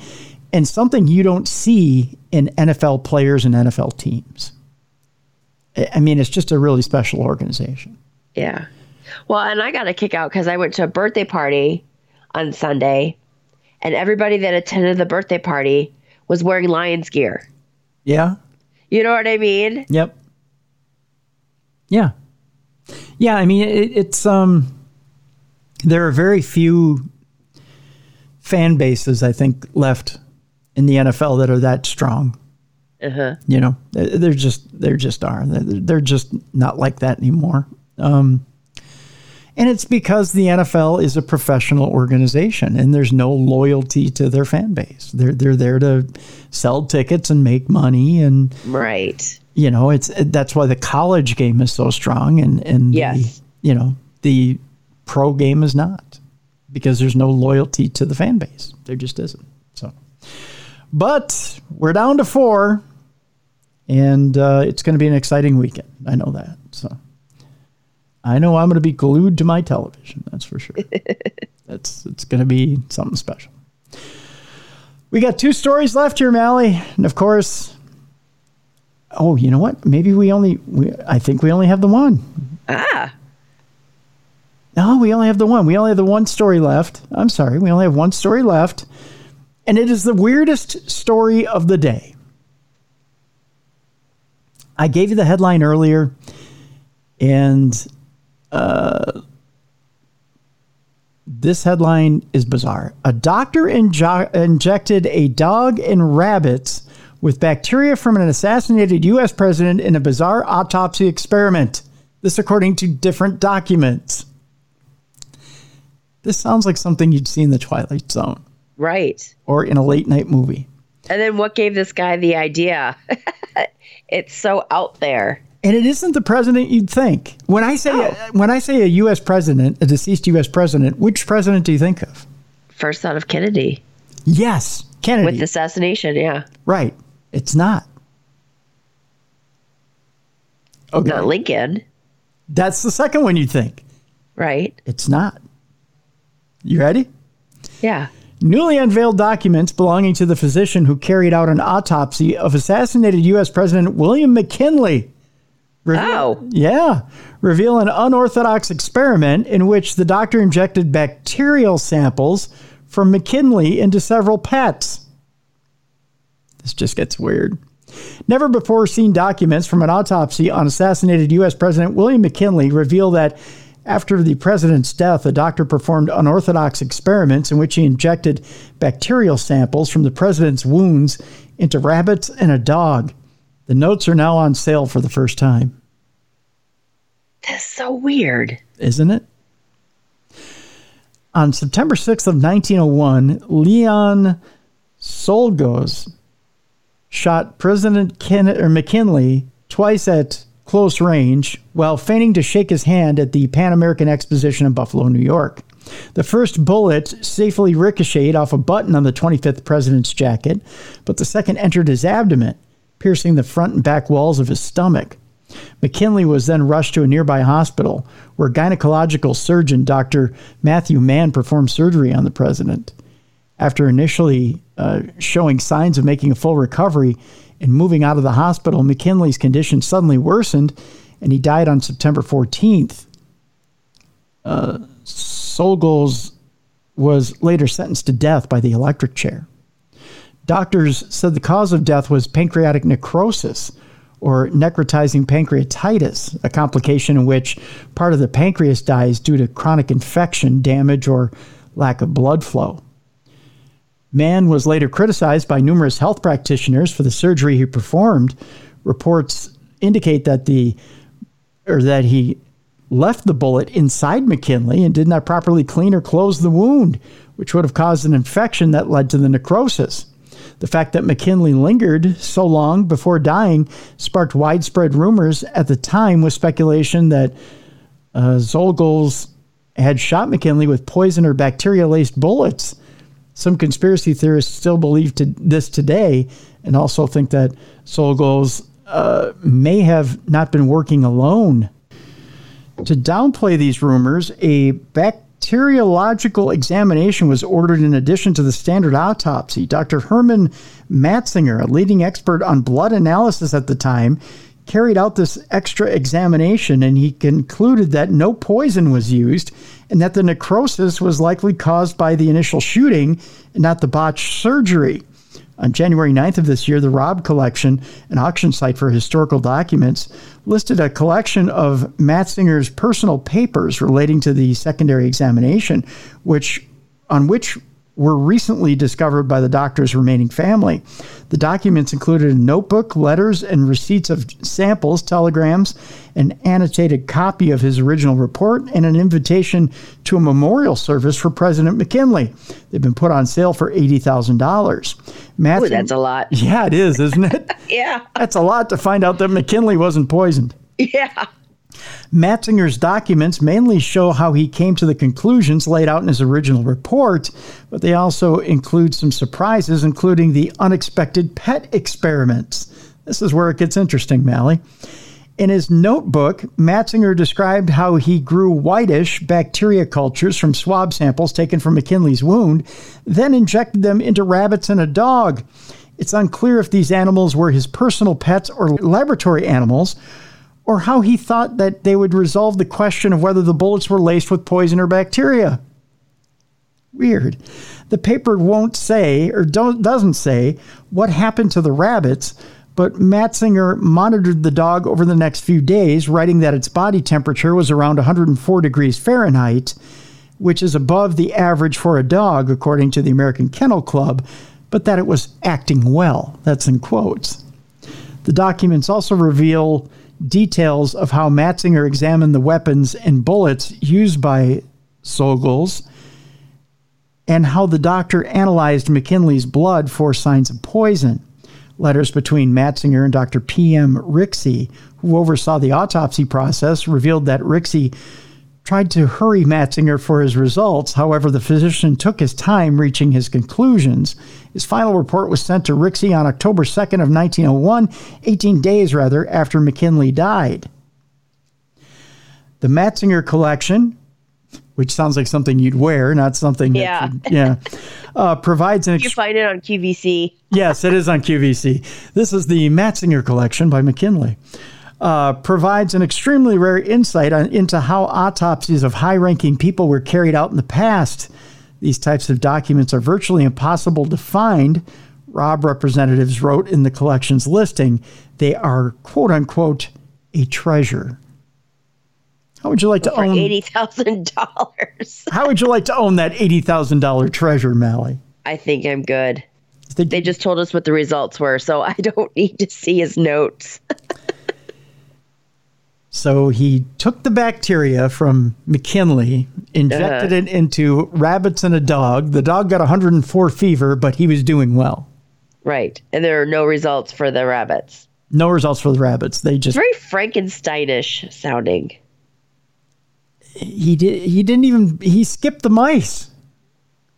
and something you don't see in NFL players and NFL teams. I mean, it's just a really special organization. yeah. Well, and I got a kick out because I went to a birthday party on Sunday, and everybody that attended the birthday party was wearing Lions gear. Yeah. You know what I mean? Yep. Yeah. Yeah, I mean it, it's um there are very few fan bases I think left in the NFL that are that strong. Uh huh. You know, They- they're just they're just are. They're, they're just not like that anymore. Um and it's because the NFL is a professional organization and there's no loyalty to their fan base. They're they're there to sell tickets and make money and Right. you know it's that's why the college game is so strong and and Yes. the, you know the pro game is not because there's no loyalty to the fan base there just isn't so but we're down to four and uh, it's going to be an exciting weekend i know that so i know i'm going to be glued to my television that's for sure that's it's going to be something special we got two stories left here Mallie and of course Oh, you know what? Maybe we only. We, I think we only have the one. Ah. No, we only have the one. We only have the one story left. I'm sorry. We only have one story left, and it is the weirdest story of the day. I gave you the headline earlier, and uh, this headline is bizarre. A doctor injo- injected a dog and rabbits with bacteria from an assassinated U.S. president in a bizarre autopsy experiment. This, according to different documents. This sounds like something you'd see in the Twilight Zone Right. or in a late night movie. And then what gave this guy the idea? it's so out there. And it isn't the president you'd think. When I say No. when I say a U.S. president, a deceased U.S. president, which president do you think of? First thought of Kennedy Yes, Kennedy. with the assassination. Yeah. right. It's not. Okay. Not Lincoln. That's the second one you think. Right. It's not. You ready? Yeah. Newly unveiled documents belonging to the physician who carried out an autopsy of assassinated U.S. President William McKinley. Reveal- Oh. Yeah. Reveal an unorthodox experiment in which the doctor injected bacterial samples from McKinley into several pets. This just gets weird. Never before seen documents from an autopsy on assassinated U.S. President William McKinley reveal that after the president's death, a doctor performed unorthodox experiments in which he injected bacterial samples from the president's wounds into rabbits and a dog. The notes are now on sale for the first time, That's so weird. isn't it? On September 6th of 1901, Leon Czolgosz shot President Ken- or McKinley twice at close range while feigning to shake his hand at the Pan American Exposition in Buffalo, New York. The first bullet safely ricocheted off a button on the 25th president's jacket, but the second entered his abdomen, piercing the front and back walls of his stomach. McKinley was then rushed to a nearby hospital where gynecological surgeon Dr. Matthew Mann performed surgery on the president. After initially uh, showing signs of making a full recovery and moving out of the hospital, McKinley's condition suddenly worsened and he died on September 14th. Uh, Czolgosz was later sentenced to death by the electric chair. Doctors said the cause of death was pancreatic necrosis or necrotizing pancreatitis, a complication in which part of the pancreas dies due to chronic infection, damage, or lack of blood flow. Mann was later criticized by numerous health practitioners for the surgery he performed. Reports indicate that the or that he left the bullet inside McKinley and did not properly clean or close the wound, which would have caused an infection that led to the necrosis. The fact that McKinley lingered so long before dying sparked widespread rumors at the time with speculation that uh, had shot McKinley with poison or bacteria laced bullets. Some conspiracy theorists still believe to this today and also think that Czolgosz uh, may have not been working alone. To downplay these rumors, a bacteriological examination was ordered in addition to the standard autopsy. Dr. Herman Matzinger, a leading expert on blood analysis at the time, carried out this extra examination and he concluded that no poison was used and that the necrosis was likely caused by the initial shooting not the botched surgery. On January 9th of this year, the Raab Collection, an auction site for historical documents, listed a collection of Matzinger's personal papers relating to the secondary examination, which on which were recently discovered by the doctor's remaining family. The documents included a notebook, letters, and receipts of samples, telegrams, an annotated copy of his original report, and an invitation to a memorial service for President McKinley. They've been put on sale for $80,000. Ooh, that's a lot. Yeah, it is, isn't it? Yeah. That's a lot to find out that McKinley wasn't poisoned. Yeah. Matzinger's documents mainly show how he came to the conclusions laid out in his original report, but they also include some surprises, including the unexpected pet experiments. This is where it gets interesting, Mallie. In his notebook, Matzinger described how he grew whitish bacteria cultures from swab samples taken from McKinley's wound, then injected them into rabbits and a dog. It's unclear if these animals were his personal pets or laboratory animals, or how he thought that they would resolve the question of whether the bullets were laced with poison or bacteria. Weird. The paper won't say, or doesn't say, what happened to the rabbits, but Matzinger monitored the dog over the next few days, writing that its body temperature was around 104 degrees Fahrenheit, which is above the average for a dog, according to the American Kennel Club, but that it was acting well. That's in quotes. The documents also reveal details of how Matzinger examined the weapons and bullets used by Czolgosz and how the doctor analyzed McKinley's blood for signs of poison. Letters between Matzinger and Dr. P.M. Rixey, who oversaw the autopsy process, revealed that Rixey tried to hurry Matzinger for his results. However, the physician took his time reaching his conclusions. His final report was sent to Rixey on October 2nd of 1901, 18 days rather after McKinley died. The Matzinger collection, which sounds like something you'd wear, not something Yeah. that you- yeah, uh, provides an You find it on QVC. Yes, it is on QVC. This is the Matzinger collection by McKinley. Uh, provides an extremely rare insight on, into how autopsies of high ranking people were carried out in the past. These types of documents are virtually impossible to find. Raab representatives wrote in the collection's listing they are, quote unquote, a treasure. How would you like to for own? eighty thousand dollars. How would you like to own that eighty thousand dollar treasure, Mallie? I think I'm good. They just told us what the results were, so I don't need to see his notes. So he took the bacteria from McKinley, injected Uh-huh. it into rabbits and a dog. The dog got 104 fever, but he was doing well. Right. And there are no results for the rabbits. No results for the rabbits. They just Very Frankensteinish sounding. he did he didn't even he skipped the mice.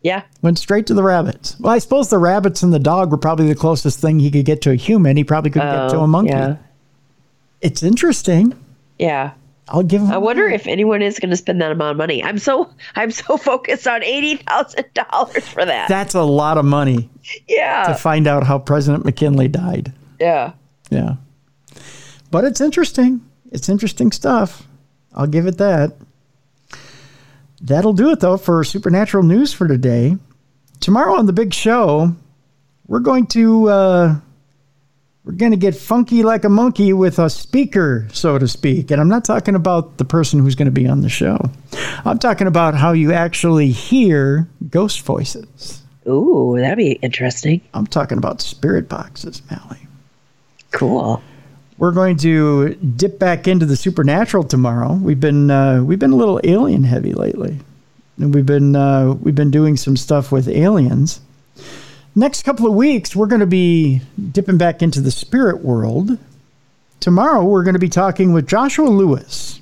Yeah. Went straight to the rabbits. Well, I suppose the rabbits and the dog were probably the closest thing he could get to a human. He probably couldn't get to a Oh, monkey. Yeah. It's interesting. Yeah. I'll give him I wonder if anyone is going to spend that amount of money. I'm so I'm so focused on eighty thousand dollars for that. that's a lot of money Yeah. to find out how President McKinley died. Yeah. Yeah. But it's interesting. It's interesting stuff. I'll give it that. That'll do it, though, for supernatural news for today. Tomorrow on the big show, we're going to uh, we're going to get funky like a monkey with a speaker, so to speak. And I'm not talking about the person who's going to be on the show. I'm talking about how you actually hear ghost voices. Ooh, that'd be interesting. I'm talking about spirit boxes, Mallie. Cool. We're going to dip back into the supernatural tomorrow. We've been uh, we've been a little alien heavy lately, and we've been uh, we've been doing some stuff with aliens. Next couple of weeks, we're going to be dipping back into the spirit world. Tomorrow, we're going to be talking with Joshua Lewis.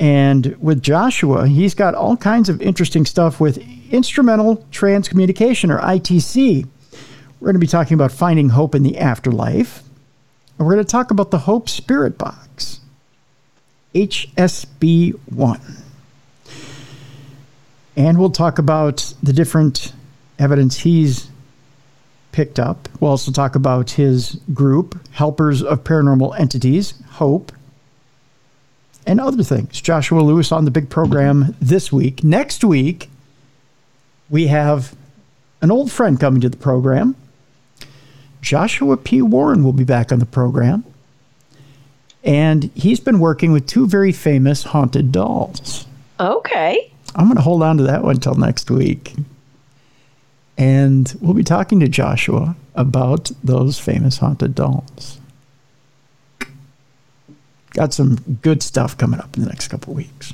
And with Joshua, he's got all kinds of interesting stuff with instrumental transcommunication or ITC. We're going to be talking about finding hope in the afterlife. And we're going to talk about the Hope Spirit Box, HSB1. And we'll talk about the different evidence he's picked up. We'll also talk about his group, Helpers of Paranormal Entities, Hope, and other things. Joshua Lewis on the big program this week. Next week, we have an old friend coming to the program. Joshua P. Warren will be back on the program. And he's been working with two very famous haunted dolls. Okay. I'm going to hold on to that one until next week. And we'll be talking to Joshua about those famous haunted dolls. Got some good stuff coming up in the next couple of weeks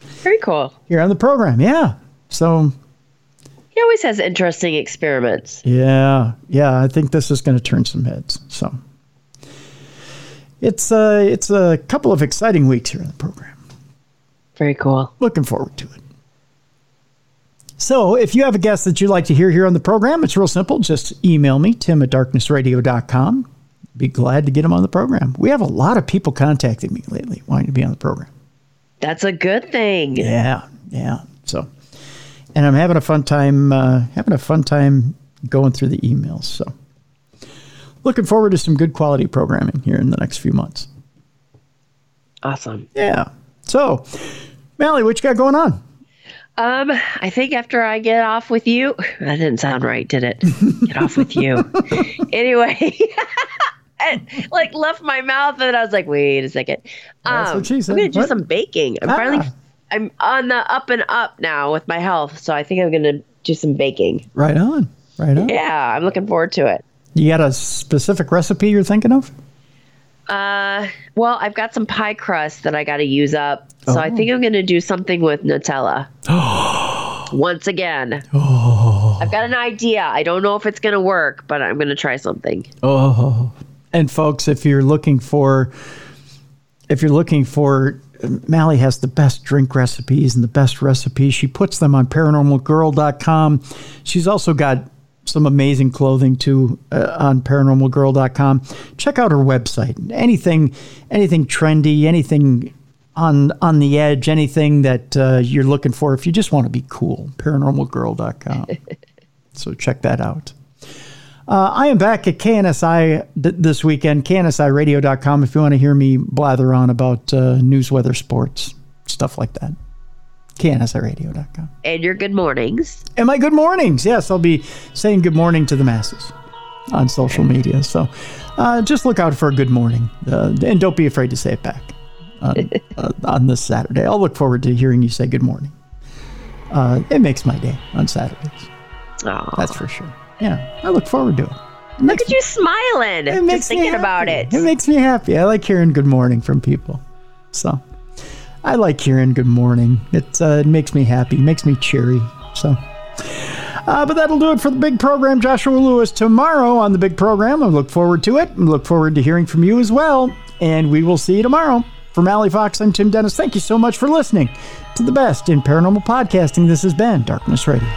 Very cool. here on the program. Yeah. So, He always has interesting experiments. yeah, yeah, I think this is going to turn some heads. So, it's uh, it's a couple of exciting weeks here in the program. Very cool. looking forward to it. So, if you have a guest that you'd like to hear here on the program, it's real simple. Just email me, tim at darknessradio.com. Be glad to get him on the program. We have a lot of people contacting me lately wanting to be on the program. That's a good thing. Yeah, yeah. So, and I'm having a fun time, uh, having a fun time going through the emails. So, looking forward to some good quality programming here in the next few months. Awesome. Yeah. So, Mallie, what you got going on? Um, I think after I get off with you, that didn't sound right, did it? Get off with you. anyway, and like left my mouth, and I was like, wait a second. That's Um, what she said. I'm gonna do What? some baking. I'm Ah. finally, I'm on the up and up now with my health, so I think I'm gonna do some baking. Right on. Right on. Yeah, I'm looking forward to it. You got a specific recipe you're thinking of? Uh, well, I've got some pie crust that I got to use up, so I Oh. think I'm gonna do something with Nutella. once again. Oh. I've got an idea. I don't know if it's going to work, but I'm going to try something. Oh. And folks, if you're looking for if you're looking for Mallie has the best drink recipes and the best recipes. She puts them on paranormalgirl.com. She's also got some amazing clothing too uh, on paranormalgirl.com. Check out her website. Anything anything trendy, anything on on the edge, anything that uh, you're looking for if you just want to be cool, paranormalgirl.com. so check that out. Uh, I am back at KNSI th- this weekend, KNSIradio.com, if you want to hear me blather on about uh, news, weather, sports, stuff like that. KNSIradio.com. And your good mornings. And my good mornings. Yes, I'll be saying good morning to the masses on social media. So uh, just look out for a good morning. Uh, and don't be afraid to say it back on, uh, on this Saturday. I'll look forward to hearing you say good morning. Uh, it makes my day on Saturdays. Aww. That's for sure. Yeah, I look forward to it. it Look at you smiling. It makes just thinking about it. It makes me happy. I like hearing good morning from people. So I like hearing good morning. It, uh, it makes me happy, makes me cheery. So. Uh, but that'll do it for the big program. Joshua Lewis tomorrow on the big program. I look forward to it. I look forward to hearing from you as well. And we will see you tomorrow. From Mallie Fox, I'm Tim Dennis. Thank you so much for listening to the best in paranormal podcasting. This has been Darkness Radio.